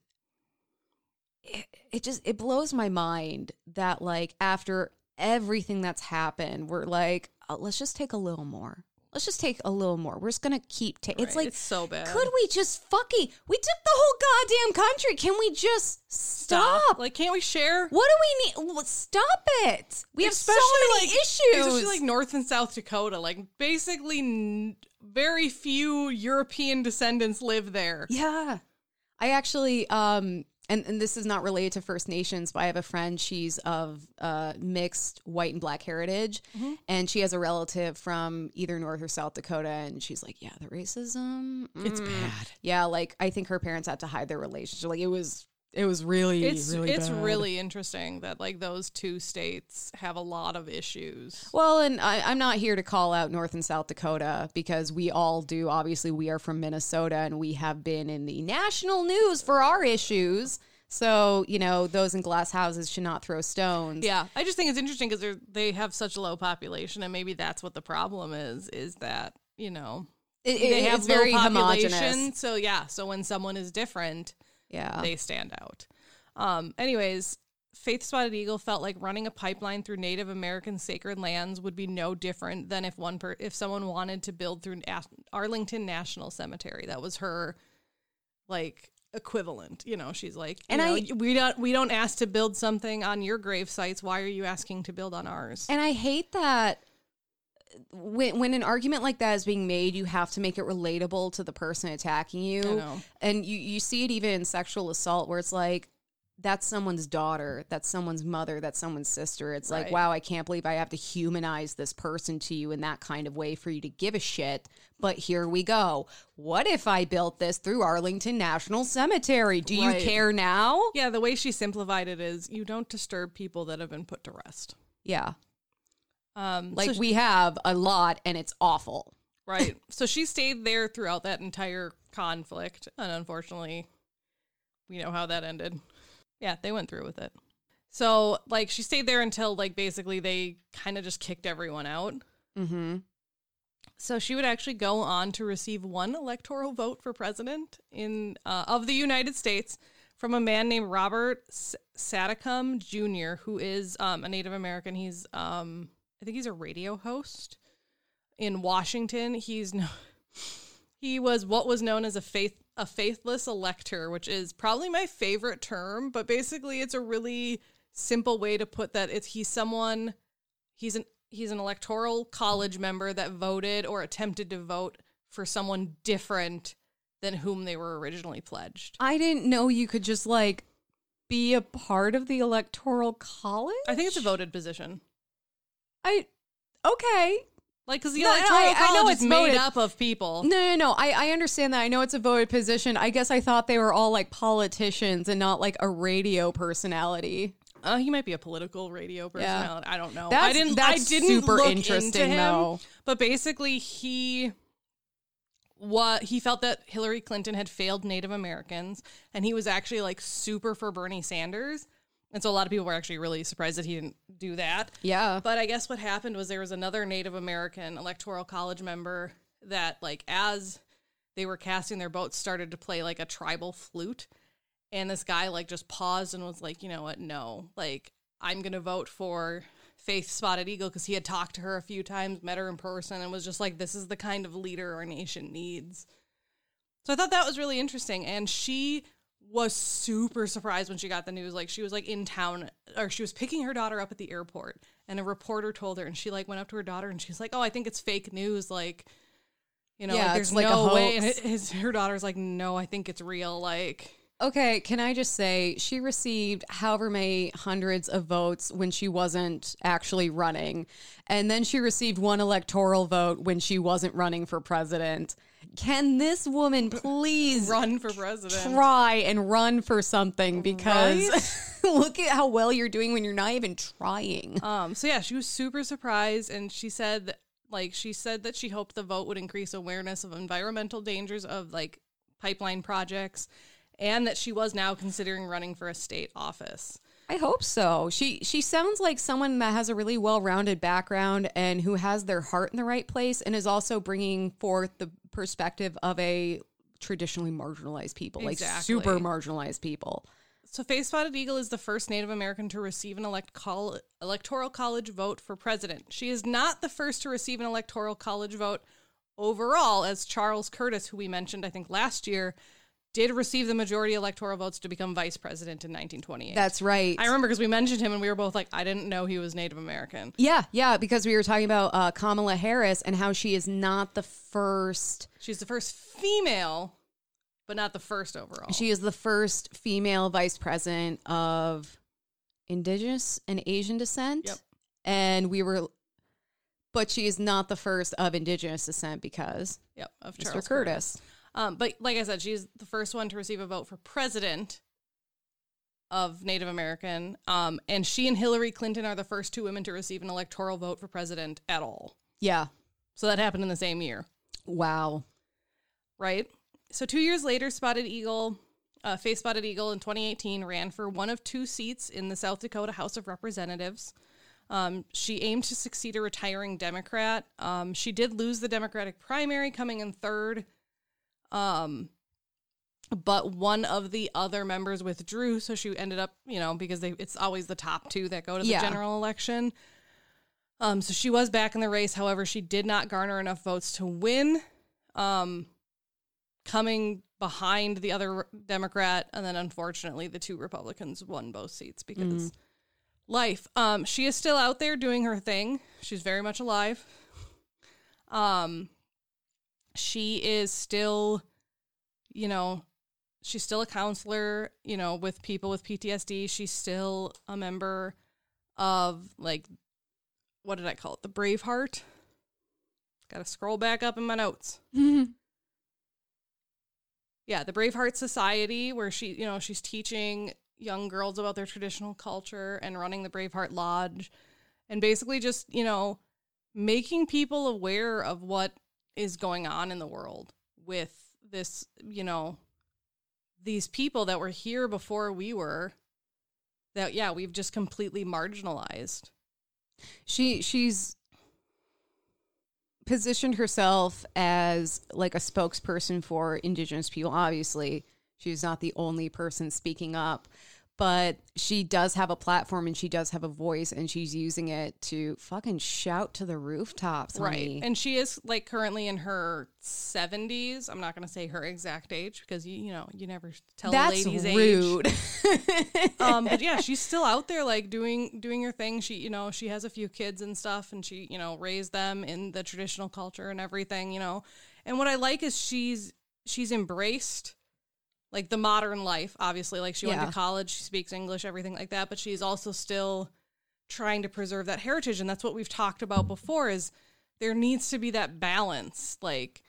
it, it just it blows my mind that like after everything that's happened, we're like, oh, let's just take a little more. Let's just take a little more. We're just gonna keep. Ta- it's like It's so bad. Could we just fucking? We took the whole goddamn country. Can we just stop? Like, can't we share? What do we need? Stop it. We have so many like, issues. Especially like North and South Dakota. Like basically, n- very few European descendants live there. yeah. I actually, um, and, and this is not related to First Nations, but I have a friend. She's of uh, mixed white and black heritage, Mm-hmm. and she has a relative from either North or South Dakota. And she's like, "Yeah, the racism, It's mm. bad. Yeah, like I think her parents had to hide their relationship. Like it was, it was really, It's really it's bad. really interesting that like those two states have a lot of issues. Well, and I, I'm not here to call out North and South Dakota because we all do. Obviously, we are from Minnesota and we have been in the national news for our issues. So, you know, those in glass houses should not throw stones. Yeah, I just think it's interesting because they they have such a low population, and maybe that's what the problem is. Is that you know It, it- they have it's very low population, homogenous. so yeah. So when someone is different, Yeah. they stand out. Um, anyways, Faith Spotted Eagle felt like running a pipeline through Native American sacred lands would be no different than if one per- if someone wanted to build through Arlington National Cemetery. That was her like equivalent. You know, she's like, And and I- we don't we don't ask to build something on your grave sites. Why are you asking to build on ours? And I hate that when when an argument like that is being made, you have to make it relatable to the person attacking you. And you you see it even in sexual assault where it's like that's someone's daughter, that's someone's mother, that's someone's sister. It's like, wow, I can't believe I have to humanize this person to you in that kind of way for you to give a shit. But here we go. What if I built this through Arlington National Cemetery? Do you care now? Yeah, the way she simplified it is you don't disturb people that have been put to rest. Yeah. Um, Like so- we have a lot and it's awful. right. So she stayed there throughout that entire conflict, and unfortunately, we know how that ended. Yeah, they went through with it. So, like, she stayed there until, like, basically they kind of just kicked everyone out. Mm-hmm. So she would actually go on to receive one electoral vote for president in uh, of the United States from a man named Robert S- Satiacum Jr., who is um, a Native American. He's, um, I think, he's a radio host in Washington. He's no, he was what was known as a faith a faithless elector, which is probably my favorite term. But basically, it's a really simple way to put that. It's he's someone he's an he's an electoral college member that voted or attempted to vote for someone different than whom they were originally pledged. I didn't know you could just like be a part of the electoral college. I think it's a voted position. I okay. Like, because the No, no, electoral I- know college it's is made voted. up of people. No, no, no. I, I understand that. I know it's a voted position. I guess I thought they were all like politicians and not like a radio personality. Uh, he might be a political radio personality. I don't know. I didn't. that's I didn't super look interesting, into him, though. But basically, he what he felt that Hillary Clinton had failed Native Americans, and he was actually like super for Bernie Sanders. And so a lot of people were actually really surprised that he didn't do that. Yeah. But I guess what happened was there was another Native American electoral college member that, like, as they were casting their votes, started to play like a tribal flute. And this guy, like, just paused and was like, you know what? No, like, I'm going to vote for Faith Spotted Eagle because he had talked to her a few times, met her in person, and was just like, this is the kind of leader our nation needs. So I thought that was really interesting. And she was super surprised when she got the news. Like she was like in town or she was picking her daughter up at the airport and a reporter told her and she like went up to her daughter and she's like, Oh, I think it's fake news. Like, you know, Yeah, like, there's like a no way. And it, his, her daughter's like, No, I think it's real. Like, Okay, can I just say she received however many hundreds of votes when she wasn't actually running. And then she received one electoral vote when she wasn't running for president. Can this woman please run for president. try and run for something because look at how well you're doing when you're not even trying. Um, so yeah, she was super surprised, and she said, that, like, she said that she hoped the vote would increase awareness of environmental dangers of like pipeline projects, and that she was now considering running for a state office. I hope so. She she sounds like someone that has a really well-rounded background and who has their heart in the right place and is also bringing forth the perspective of a traditionally marginalized people, like super marginalized people. So, Faith Spotted Eagle is the first Native American to receive an elect col- electoral college vote for president. She is not the first to receive an electoral college vote overall, as Charles Curtis, who we mentioned, I think, last year, did receive the majority electoral votes to become vice president in 1928. That's right. I remember because we mentioned him and we were both like, I didn't know he was Native American. yeah, yeah, because we were talking about uh, Kamala Harris and how she is not the first. She's the first female, but not the first overall. She is the first female vice president of indigenous and Asian descent. Yep. And we were, but she is not the first of indigenous descent because yep, of Mr. Charles Curtis. Um, but like I said, she's the first one to receive a vote for president of Native American. Um, and she and Hillary Clinton are the first two women to receive an electoral vote for president at all. Yeah. So that happened in the same year, Wow. right? So two years later, Spotted Eagle, uh, Faith Spotted Eagle in 2018 ran for one of two seats in the South Dakota House of Representatives. Um, she aimed to succeed a retiring Democrat. Um, she did lose the Democratic primary, coming in third. Um, but one of the other members withdrew, so she ended up, you know, because they it's always the top two that go to the Yeah. general election. Um, so she was back in the race. However, she did not garner enough votes to win. Um, coming behind the other Democrat, and then unfortunately, the two Republicans won both seats because life. Um, she is still out there doing her thing. She's very much alive. Um, she is still, you know, she's still a counselor, you know, with people with PTSD. She's still a member of like what did I call it? The Braveheart. Got to scroll back up in my notes. yeah, the Braveheart Society, where she, you know, she's teaching young girls about their traditional culture and running the Braveheart Lodge, and basically just, you know, making people aware of what is going on in the world with this, you know, these people that were here before we were. That yeah, we've just completely marginalized. She she's positioned herself as like a spokesperson for indigenous people. Obviously, she's not the only person speaking up, but she does have a platform and she does have a voice and she's using it to fucking shout to the rooftops. honey. Right. And she is like currently in her 70s. I'm not going to say her exact age because you you know, you never tell That's a lady's rude. age. Um but yeah, she's still out there like doing doing her thing. She, you know, she has a few kids and stuff and she, you know, raised them in the traditional culture and everything, you know. And what I like is she's she's embraced like the modern life, obviously. Like she went to college, she speaks English, everything like that, but she's also still trying to preserve that heritage. And that's what we've talked about before is there needs to be that balance. Like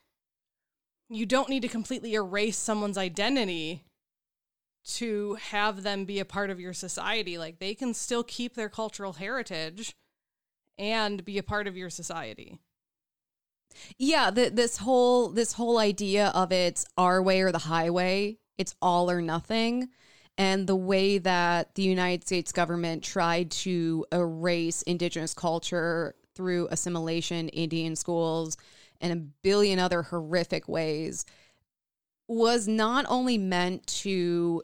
you don't need to completely erase someone's identity to have them be a part of your society. Like they can still keep their cultural heritage and be a part of your society. yeah, the, this whole this whole idea of it's our way or the highway, it's all or nothing. And the way that the United States government tried to erase indigenous culture through assimilation, Indian schools, and a billion other horrific ways was not only meant to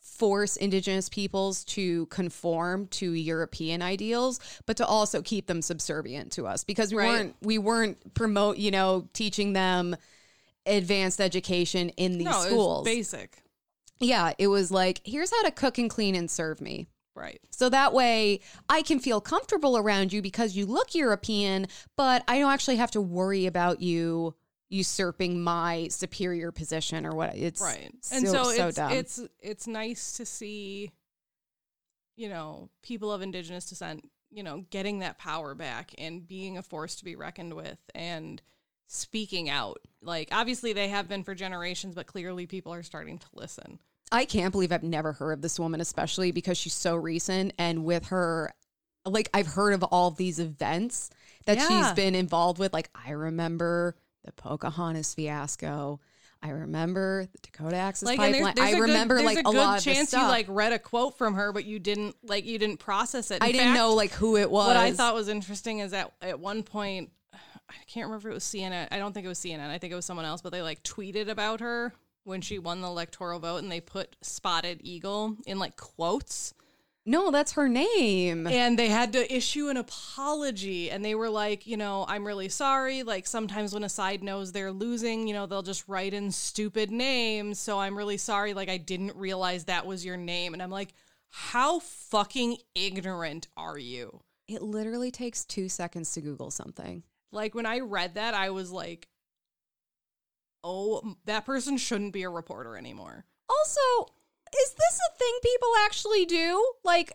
force indigenous peoples to conform to European ideals, but to also keep them subservient to us because we Right. weren't we weren't promote, you know, teaching them advanced education in these no, schools. basic. yeah, it was like, here's how to cook and clean and serve me. Right. So that way I can feel comfortable around you because you look European, but I don't actually have to worry about you usurping my superior position or what it's right so, and so, so it's dumb. it's it's nice to see you know people of indigenous descent you know getting that power back and being a force to be reckoned with and speaking out like obviously they have been for generations but clearly people are starting to listen I can't believe I've never heard of this woman, especially because she's so recent. And with her, like, I've heard of all these events that she's been involved with. Like, I remember the Pocahontas fiasco. I remember the Dakota Access like Pipeline. there's, there's I good- remember there's like a a, good lot of chance you like read a quote from her but you didn't like you didn't process it In I didn't fact, know like who it was. what I thought was interesting is that at one point, I can't remember if it was CNN. I don't think it was CNN. I think it was someone else, but they like tweeted about her when she won the electoral vote and they put spotted eagle in like quotes no, that's her name. and they had to issue an apology and they were like you know i'm really sorry like sometimes when a side knows they're losing you know they'll just write in stupid names so i'm really sorry like i didn't realize that was your name and i'm like how fucking ignorant are you It literally takes two seconds to Google something. Like when I read that, I was like, oh, that person shouldn't be a reporter anymore. Also, is this a thing people actually do? Like,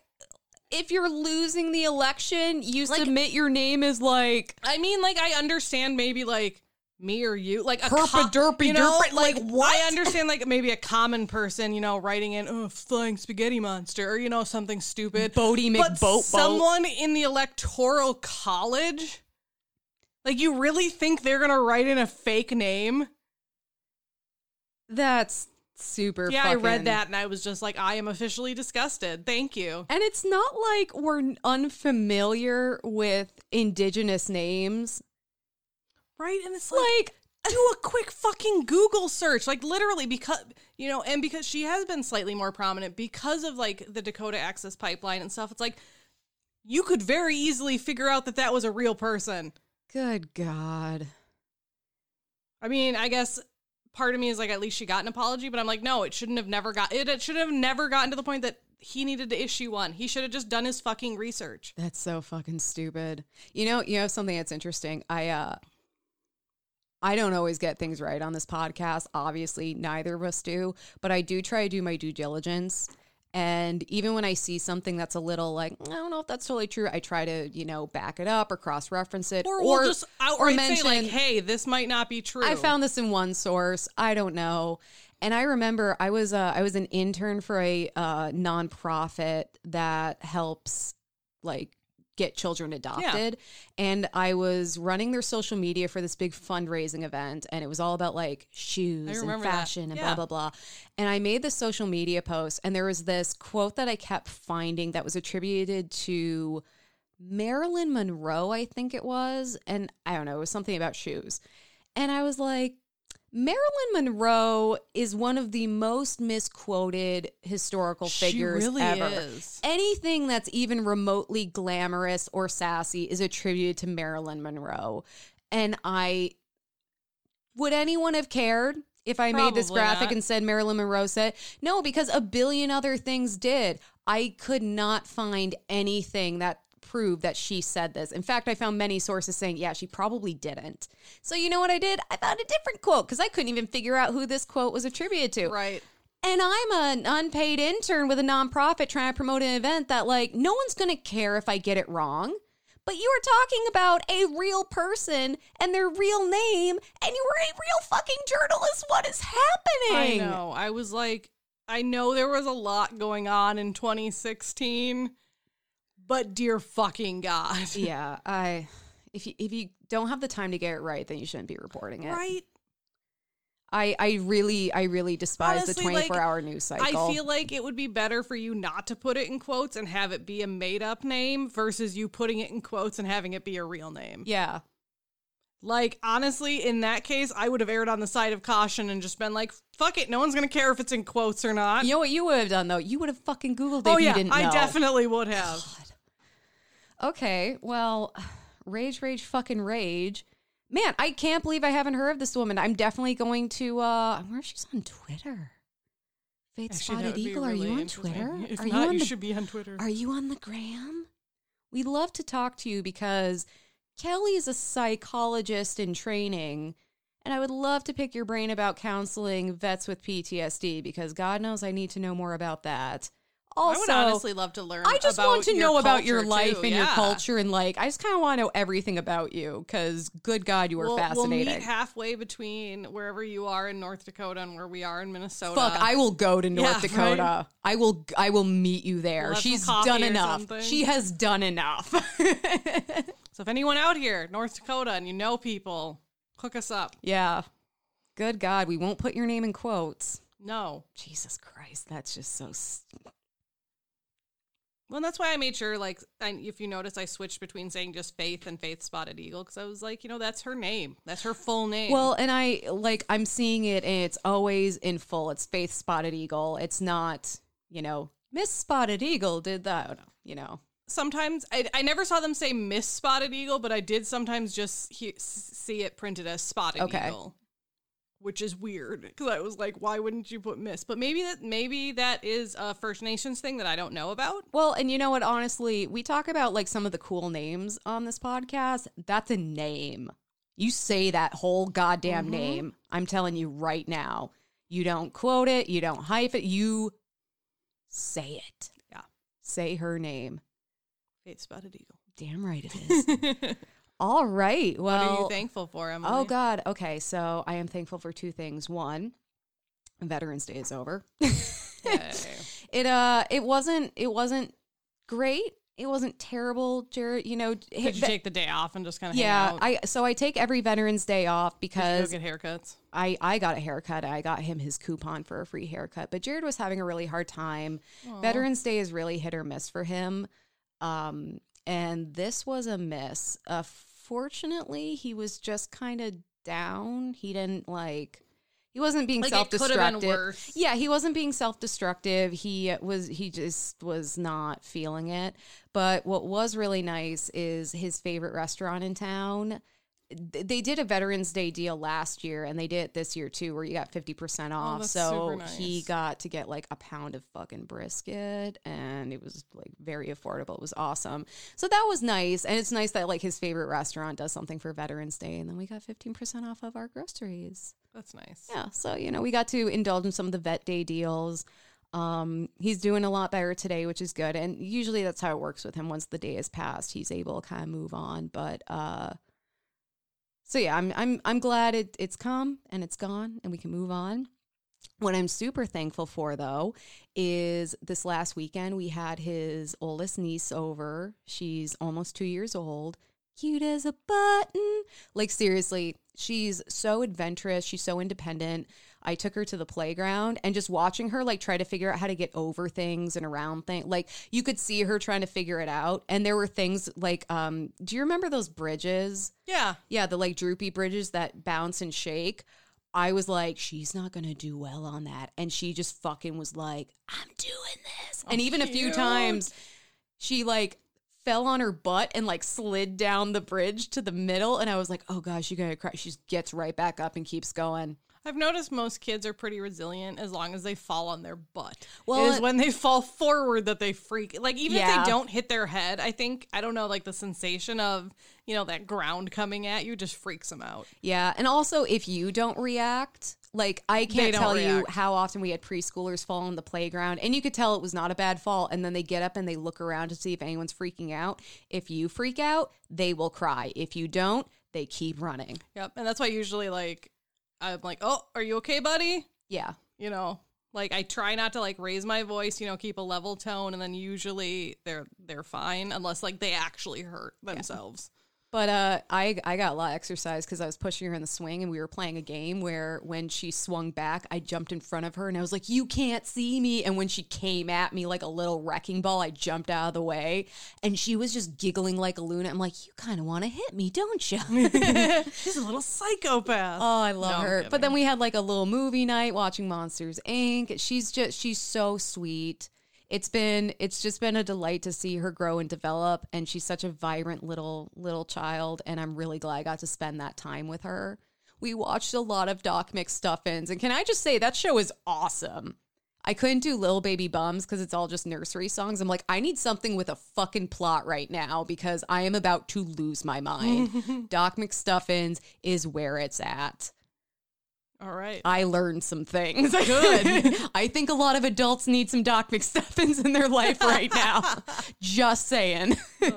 if you're losing the election, you Like- submit your name as like I mean, like, I understand maybe like me or you, like a Herpa derpy you know, derpy, like, what? I understand like maybe a common person, you know, writing in oh flying spaghetti monster or you know something stupid. Bodie McBoat Boat. someone in the electoral college, like you really think they're gonna write in a fake name? That's super. Yeah, I read that and I was just like, I am officially disgusted. Thank you. And it's not like we're unfamiliar with indigenous names. Right? And it's like, Like, do a quick fucking Google search. Like literally because you know, and because she has been slightly more prominent because of like the Dakota Access Pipeline and stuff. It's like you could very easily figure out that that was a real person. Good God. I mean, I guess part of me is like at least she got an apology, but I'm like no, it shouldn't have never got it, it should have never gotten to the point that he needed to issue one. He should have just done his fucking research. That's so fucking stupid. You know, you know something that's interesting. I uh I don't always get things right on this podcast. Obviously, neither of us do, but I do try to do my due diligence. And even when I see something that's a little like, I don't know if that's totally true, I try to, you know, back it up or cross reference it. Or, we'll just outright say like, "Hey, this might not be true." I found this in one source. I don't know. And I remember I was uh, I was an intern for a uh, nonprofit that helps like get children adopted. And i was running their social media for this big fundraising event and it was all about like shoes and remember that. fashion and Yeah. blah blah blah. And i made this social media post and there was this quote that i kept finding that was attributed to marilyn monroe i think it was. And i don't know it was something about shoes. And i was like Marilyn Monroe is one of the most misquoted historical figures she really ever is. anything that's even remotely glamorous or sassy is attributed to Marilyn Monroe. And I would anyone have cared if I made this graphic not. and said Marilyn Monroe said no because a billion other things did. I could not find anything that proved that she said this. In fact, I found many sources saying, yeah, she probably didn't. So you know what I did? I found a different quote because I couldn't even figure out who this quote was attributed to. Right. And I'm an unpaid intern with a nonprofit trying to promote an event that, like, no one's going to care if I get it wrong. But you are talking about a real person and their real name, and you were a real fucking journalist. What is happening? I know. I was like, I know there was a lot going on in 2016, but dear fucking God. Yeah, I. If you if you don't have the time to get it right, then you shouldn't be reporting it. Right? I I really I really despise the 24 like, hour news cycle. I feel like it would be better for you not to put it in quotes and have it be a made up name versus you putting it in quotes and having it be a real name. yeah. Like, honestly, in that case, I would have erred on the side of caution and just been like, fuck it, no one's going to care if it's in quotes or not. You know what you would have done though? You would have fucking googled it oh, if yeah, you didn't know. I definitely would have. Okay, well, rage, rage, fucking rage. Man, I can't believe I haven't heard of this woman. I'm definitely going to. uh I wonder if she's on Twitter. Faith Actually, Spotted Eagle, are you on. Twitter? If are not, you on you the should be on Twitter. Are you on the gram? We'd love to talk to you because Kelley is a psychologist in training, and I would love to pick your brain about counseling vets with PTSD because God knows I need to know more about that. Also, I would honestly love to learn. I just want to know about your life too. and your culture, and like, I just kind of want to know everything about you because, good God, you are We'll, fascinating. We'll meet halfway between wherever you are in North Dakota and where we are in Minnesota. Fuck, I will go to North Yeah, Dakota. right? I will. I will meet you there. We'll She's done enough. something. She has done enough. So if anyone out here, North Dakota, and you know people, hook us up. yeah. Good God, we won't put your name in quotes. No. Jesus Christ, that's just so. St- Well, that's why I made sure, like, I, if you notice, I switched between saying just Faith and Faith Spotted Eagle because I was like, you know, that's her name. That's her full name. well, and I like I'm seeing it, and it's always in full. It's Faith Spotted Eagle. It's not, you know, Miss Spotted Eagle did that. You know, sometimes I, I never saw them say Miss Spotted Eagle, but I did sometimes just he, see it printed as Spotted Okay. Eagle, which is weird because I was like, why wouldn't you put Miss? But maybe that maybe that is a First Nations thing that I don't know about. Well, and you know what? Honestly, we talk about like some of the cool names on this podcast. That's a name. You say that whole goddamn Mhm. name. I'm telling you right now. You don't quote it. You don't hype it. You say it. Yeah. Say her name. Faith Spotted Eagle. Damn right it is. All right. what Well, are you thankful for, Emily? oh God. Okay, so I am thankful for two things. One, Veterans Day is over. It uh, it wasn't. It wasn't great. It wasn't terrible, Jared. You know, Did you take the day off and just kind of yeah, hang out? I so I take every Veterans Day off because get haircuts. I I got a haircut. I got him his coupon for a free haircut. But Jared was having a really hard time. Aw. Veterans Day is really hit or miss for him. Um, and this was a miss. Uh, fortunately, he was just kind of down. He didn't like. He wasn't being Like self it could have been destructive. worse. Yeah, he wasn't being self destructive. He was he just was not feeling it. But what was really nice is his favorite restaurant in town they did a Veterans Day deal last year, and they did it this year too, where you got fifty percent off. Oh, so super he got to get like a pound of fucking brisket, and it was like very affordable. It was awesome. So that was nice, and it's nice that like his favorite restaurant does something for Veterans Day, and then we got fifteen percent off of our groceries. That's nice. Yeah, so you know we got to indulge in some of the Vet Day deals. Um, he's doing a lot better today, which is good. And usually that's how it works with him. Once the day has passed, he's able to kind of move on. But uh, so yeah, I'm I'm I'm glad it it's come and it's gone and we can move on. What I'm super thankful for though is this last weekend we had his oldest niece over. She's almost two years old. Cute as a button. Like seriously, she's so adventurous. She's so independent. I took her to the playground and just watching her like try to figure out how to get over things and around things. Like you could see her trying to figure it out. And there were things like, um, do you remember those bridges? Yeah. Yeah, the like droopy bridges that bounce and shake. I was like, she's not gonna do well on that. And she just fucking was like, I'm doing this. and even a few times she like fell on her butt and like slid down the bridge to the middle. And I was like, oh gosh, you're gonna cry. She just gets right back up and keeps going. I've noticed most kids are pretty resilient as long as they fall on their butt. Well, it is it- when they fall forward that they freak. Like even if they don't hit their head, I think I don't know, like the sensation of you know that ground coming at you just freaks them out. Yeah, and also if you don't react, like I can't tell you how often we had preschoolers fall on the playground, and you could tell it was not a bad fall, and then they get up and they look around to see if anyone's freaking out. If you freak out, they will cry. If you don't, they keep running. Yep, and that's why usually like I'm like, oh, are you okay, buddy? Yeah. You know, like I try not to like raise my voice, you know, keep a level tone, and then usually they're they're fine unless like they actually hurt themselves. But uh, I I got a lot of exercise because I was pushing her in the swing, and we were playing a game where when she swung back, I jumped in front of her, and I was like, "You can't see me." And when she came at me like a little wrecking ball, I jumped out of the way, and she was just giggling like a loon. I'm like, "You kind of want to hit me, don't you?" She's a little psychopath. Oh, I love No, her. But then we had like a little movie night watching Monsters Inc. She's just she's so sweet. It's been it's just been a delight to see her grow and develop and she's such a vibrant little little child and I'm really glad I got to spend that time with her. We watched a lot of Doc McStuffins and can I just say that show is awesome. I couldn't do Little Baby Bums because it's all just nursery songs. I'm like, I need something with a fucking plot right now because I am about to lose my mind. Doc McStuffins is where it's at. All right. I learned some things. Good. I think a lot of adults need some Doc McStuffins in their life right now. Just saying.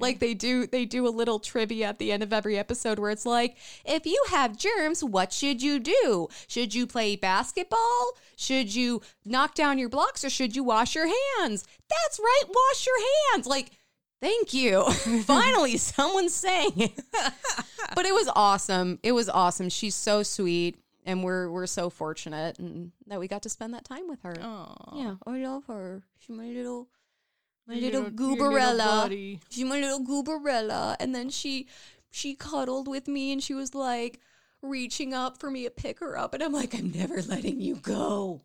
Like they do they do a little trivia at the end of every episode where it's like, if you have germs, what should you do? Should you play basketball? Should you knock down your blocks or should you wash your hands? That's right, wash your hands. Like Thank you. Finally, someone's saying it. but it was awesome. It was awesome. She's so sweet, and we're we're so fortunate and that we got to spend that time with her. Aw. Yeah, I love her. She's my little, my little, little- your little gooberella. She's my little gooberella. And then she she cuddled with me, and she was like reaching up for me to pick her up, and I'm like, I'm never letting you go.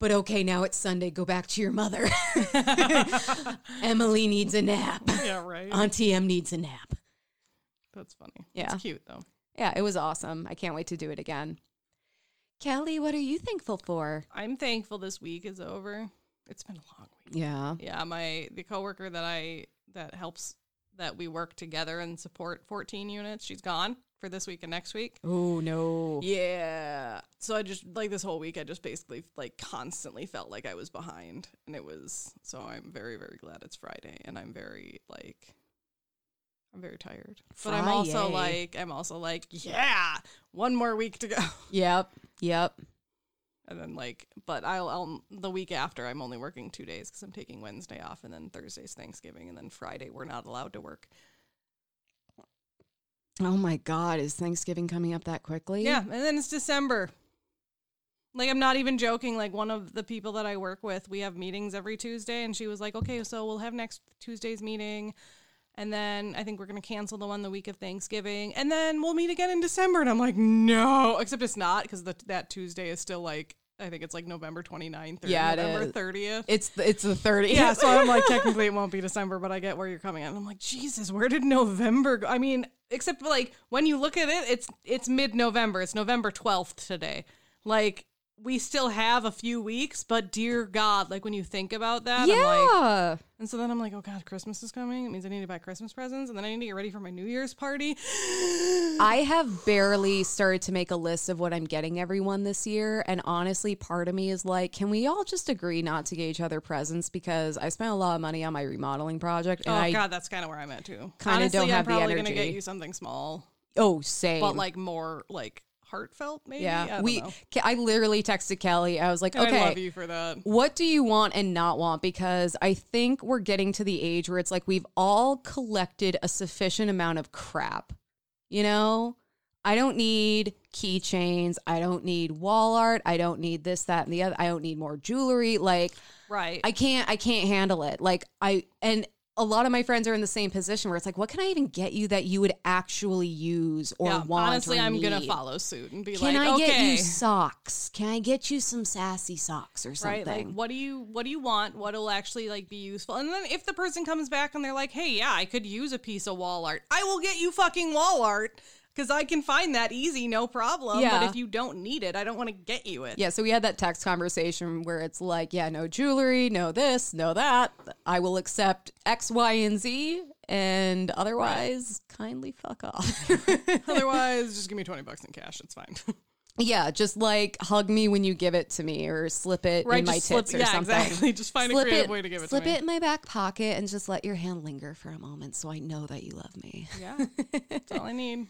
But okay, now it's Sunday. Go back to your mother. Emily needs a nap. Yeah, right. Auntie M needs a nap. That's funny. Yeah. It's cute though. Yeah, it was awesome. I can't wait to do it again. Kelley, what are you thankful for? I'm thankful this week is over. It's been a long week. Yeah. Yeah, my the coworker that I that helps that we work together and support 14 units, she's gone for this week and next week. Oh no. Yeah. So I just like this whole week I just basically like constantly felt like I was behind and it was so I'm very very glad it's Friday and I'm very like I'm very tired. But I'm also Friday. like I'm also like yeah, one more week to go. Yep. Yep. And then like but I'll, I'll the week after I'm only working 2 days cuz I'm taking Wednesday off and then Thursday's Thanksgiving and then Friday we're not allowed to work. Oh my God, is Thanksgiving coming up that quickly? Yeah, and then it's December. Like I'm not even joking. Like one of the people that I work with, we have meetings every Tuesday, and she was like, "Okay, so we'll have next Tuesday's meeting, and then I think we're gonna cancel the one the week of Thanksgiving, and then we'll meet again in December." And I'm like, "No," except it's not because that Tuesday is still like I think it's like November 29th or Yeah, November is. 30th. It's the, it's the 30th. yeah, so I'm like, technically it won't be December, but I get where you're coming at. And I'm like, Jesus, where did November go? I mean, except like when you look at it, it's it's mid November. It's November 12th today. Like we still have a few weeks, but dear God, like when you think about that, I'm like, yeah. and so then I'm like, oh God, Christmas is coming. It means I need to buy Christmas presents, and then I need to get ready for my New Year's party. I have barely started to make a list of what I'm getting everyone this year. And honestly, part of me is like, can we all just agree not to get each other presents? Because I spent a lot of money on my remodeling project. And oh I, God, that's kind of where I'm at too. kinda don't I'm have the probably gonna energy. get you something small, oh, same. but like more like heartfelt, maybe. Yeah. don't We, know. I literally texted Kelly. I was like, okay. I love you for that. what do you want and not want? Because I think we're getting to the age where it's like we've all collected a sufficient amount of crap. You know, I don't need keychains. I don't need wall art. I don't need this, that, and the other. I don't need more jewelry. Like, Right. I can't, I can't handle it. Like, I, and a lot of my friends are in the same position where it's like, what can I even get you that you would actually use or yeah, want? honestly, I'm gonna follow suit and be Can like, I okay, get you socks? Can I get you some sassy socks or something? right? Like, what do you what do you want? What'll actually like be useful? And then if the person comes back and they're like, hey, yeah, I could use a piece of wall art, I will get you fucking wall art because I can find that easy, no problem. Yeah. But if you don't need it, I don't want to get you it. Yeah, so we had that text conversation where it's like, yeah, no jewelry, no this, no that. I will accept X, Y, and Z, and otherwise, kindly fuck off. Otherwise, just give me twenty bucks in cash. It's fine. yeah, just like hug me when you give it to me, or slip it right? in my just tits slip, or yeah, something. exactly. Just find slip a creative it, way to give it slip to me. it in my back pocket, and just let your hand linger for a moment, so I know that you love me. Yeah, that's all I need.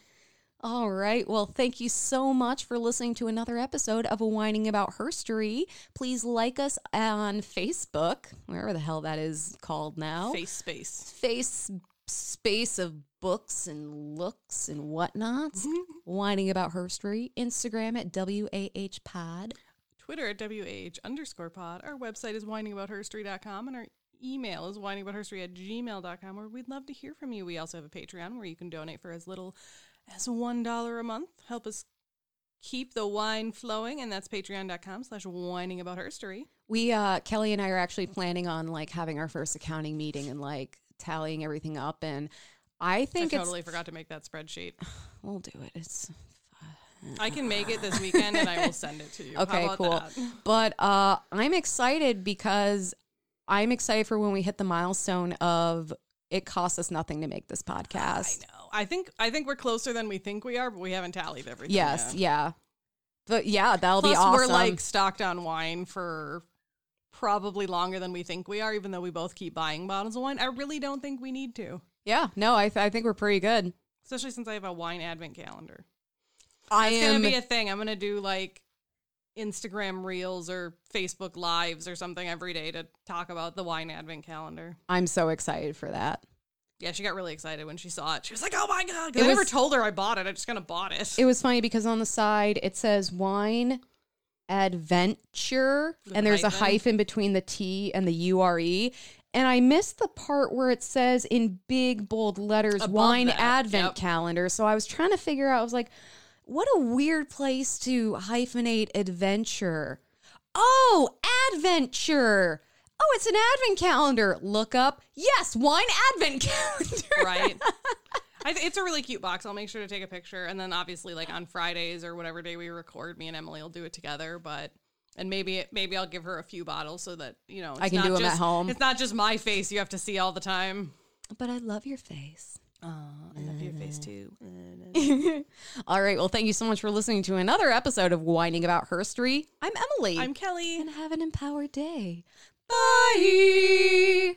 All right. Well, thank you so much for listening to another episode of Whining About Herstory. Please like us on Facebook, wherever the hell that is called now. Face space. Face space of books and looks and whatnot. Mm-hmm. Whining About Herstory. Instagram at WAH Pod. Twitter at WH underscore pod. Our website is whiningaboutherstory.com and our email is whiningaboutherstory at gmail.com where we'd love to hear from you. We also have a Patreon where you can donate for as little as $1 a month. Help us keep the wine flowing and that's patreon.com slash whiningaboutherstory. We, uh, Kelley and I are actually planning on like having our first accounting meeting and like tallying everything up. And I I think totally it's, forgot to make that spreadsheet. we'll do it. It's I can make it this weekend and I will send it to you. Okay, about cool. that? But uh, I'm excited because I'm excited for when we hit the milestone of it costs us nothing to make this I podcast. I think I think we're closer than we think we are, but we haven't tallied everything. Yes, yet. yeah. But yeah, that'll Plus, be awesome. we're like stocked on wine for probably longer than we think we are, even though we both keep buying bottles of wine. I really don't think we need to, yeah, no, I, th- I think we're pretty good. especially since I have a wine advent calendar. I It's am. gonna be a thing. I'm gonna do like Instagram reels or Facebook lives or something every day to talk about the wine advent calendar. I'm so excited for that. Yeah, she got really excited when she saw it. She was like, "Oh my god!" It I never told her I bought it. I just kind of bought it. It was funny because on the side it says wine adventure, and there's a hyphen? hyphen between the T and the U R E. And I missed the part where it says in big bold letters Above wine that, advent yep. calendar. So I was trying to figure out, I was like, what a weird place to hyphenate adventure. Oh, adventure. Oh, it's an advent calendar. Look up. Yes, wine advent calendar. right? I th- it's a really cute box. I'll make sure to take a picture, and then obviously, like on Fridays or whatever day we record, me and Emily will do it together. But and maybe maybe I'll give her a few bottles so that you know it's I can not do 'em at just- home. It's not just my face you have to see all the time. But I love your face. Oh, I love your face too. All right. Well, thank you so much for listening to another episode of Whining About Herstory. I'm Emily. I'm Kelley. and have an empowered day. Bye.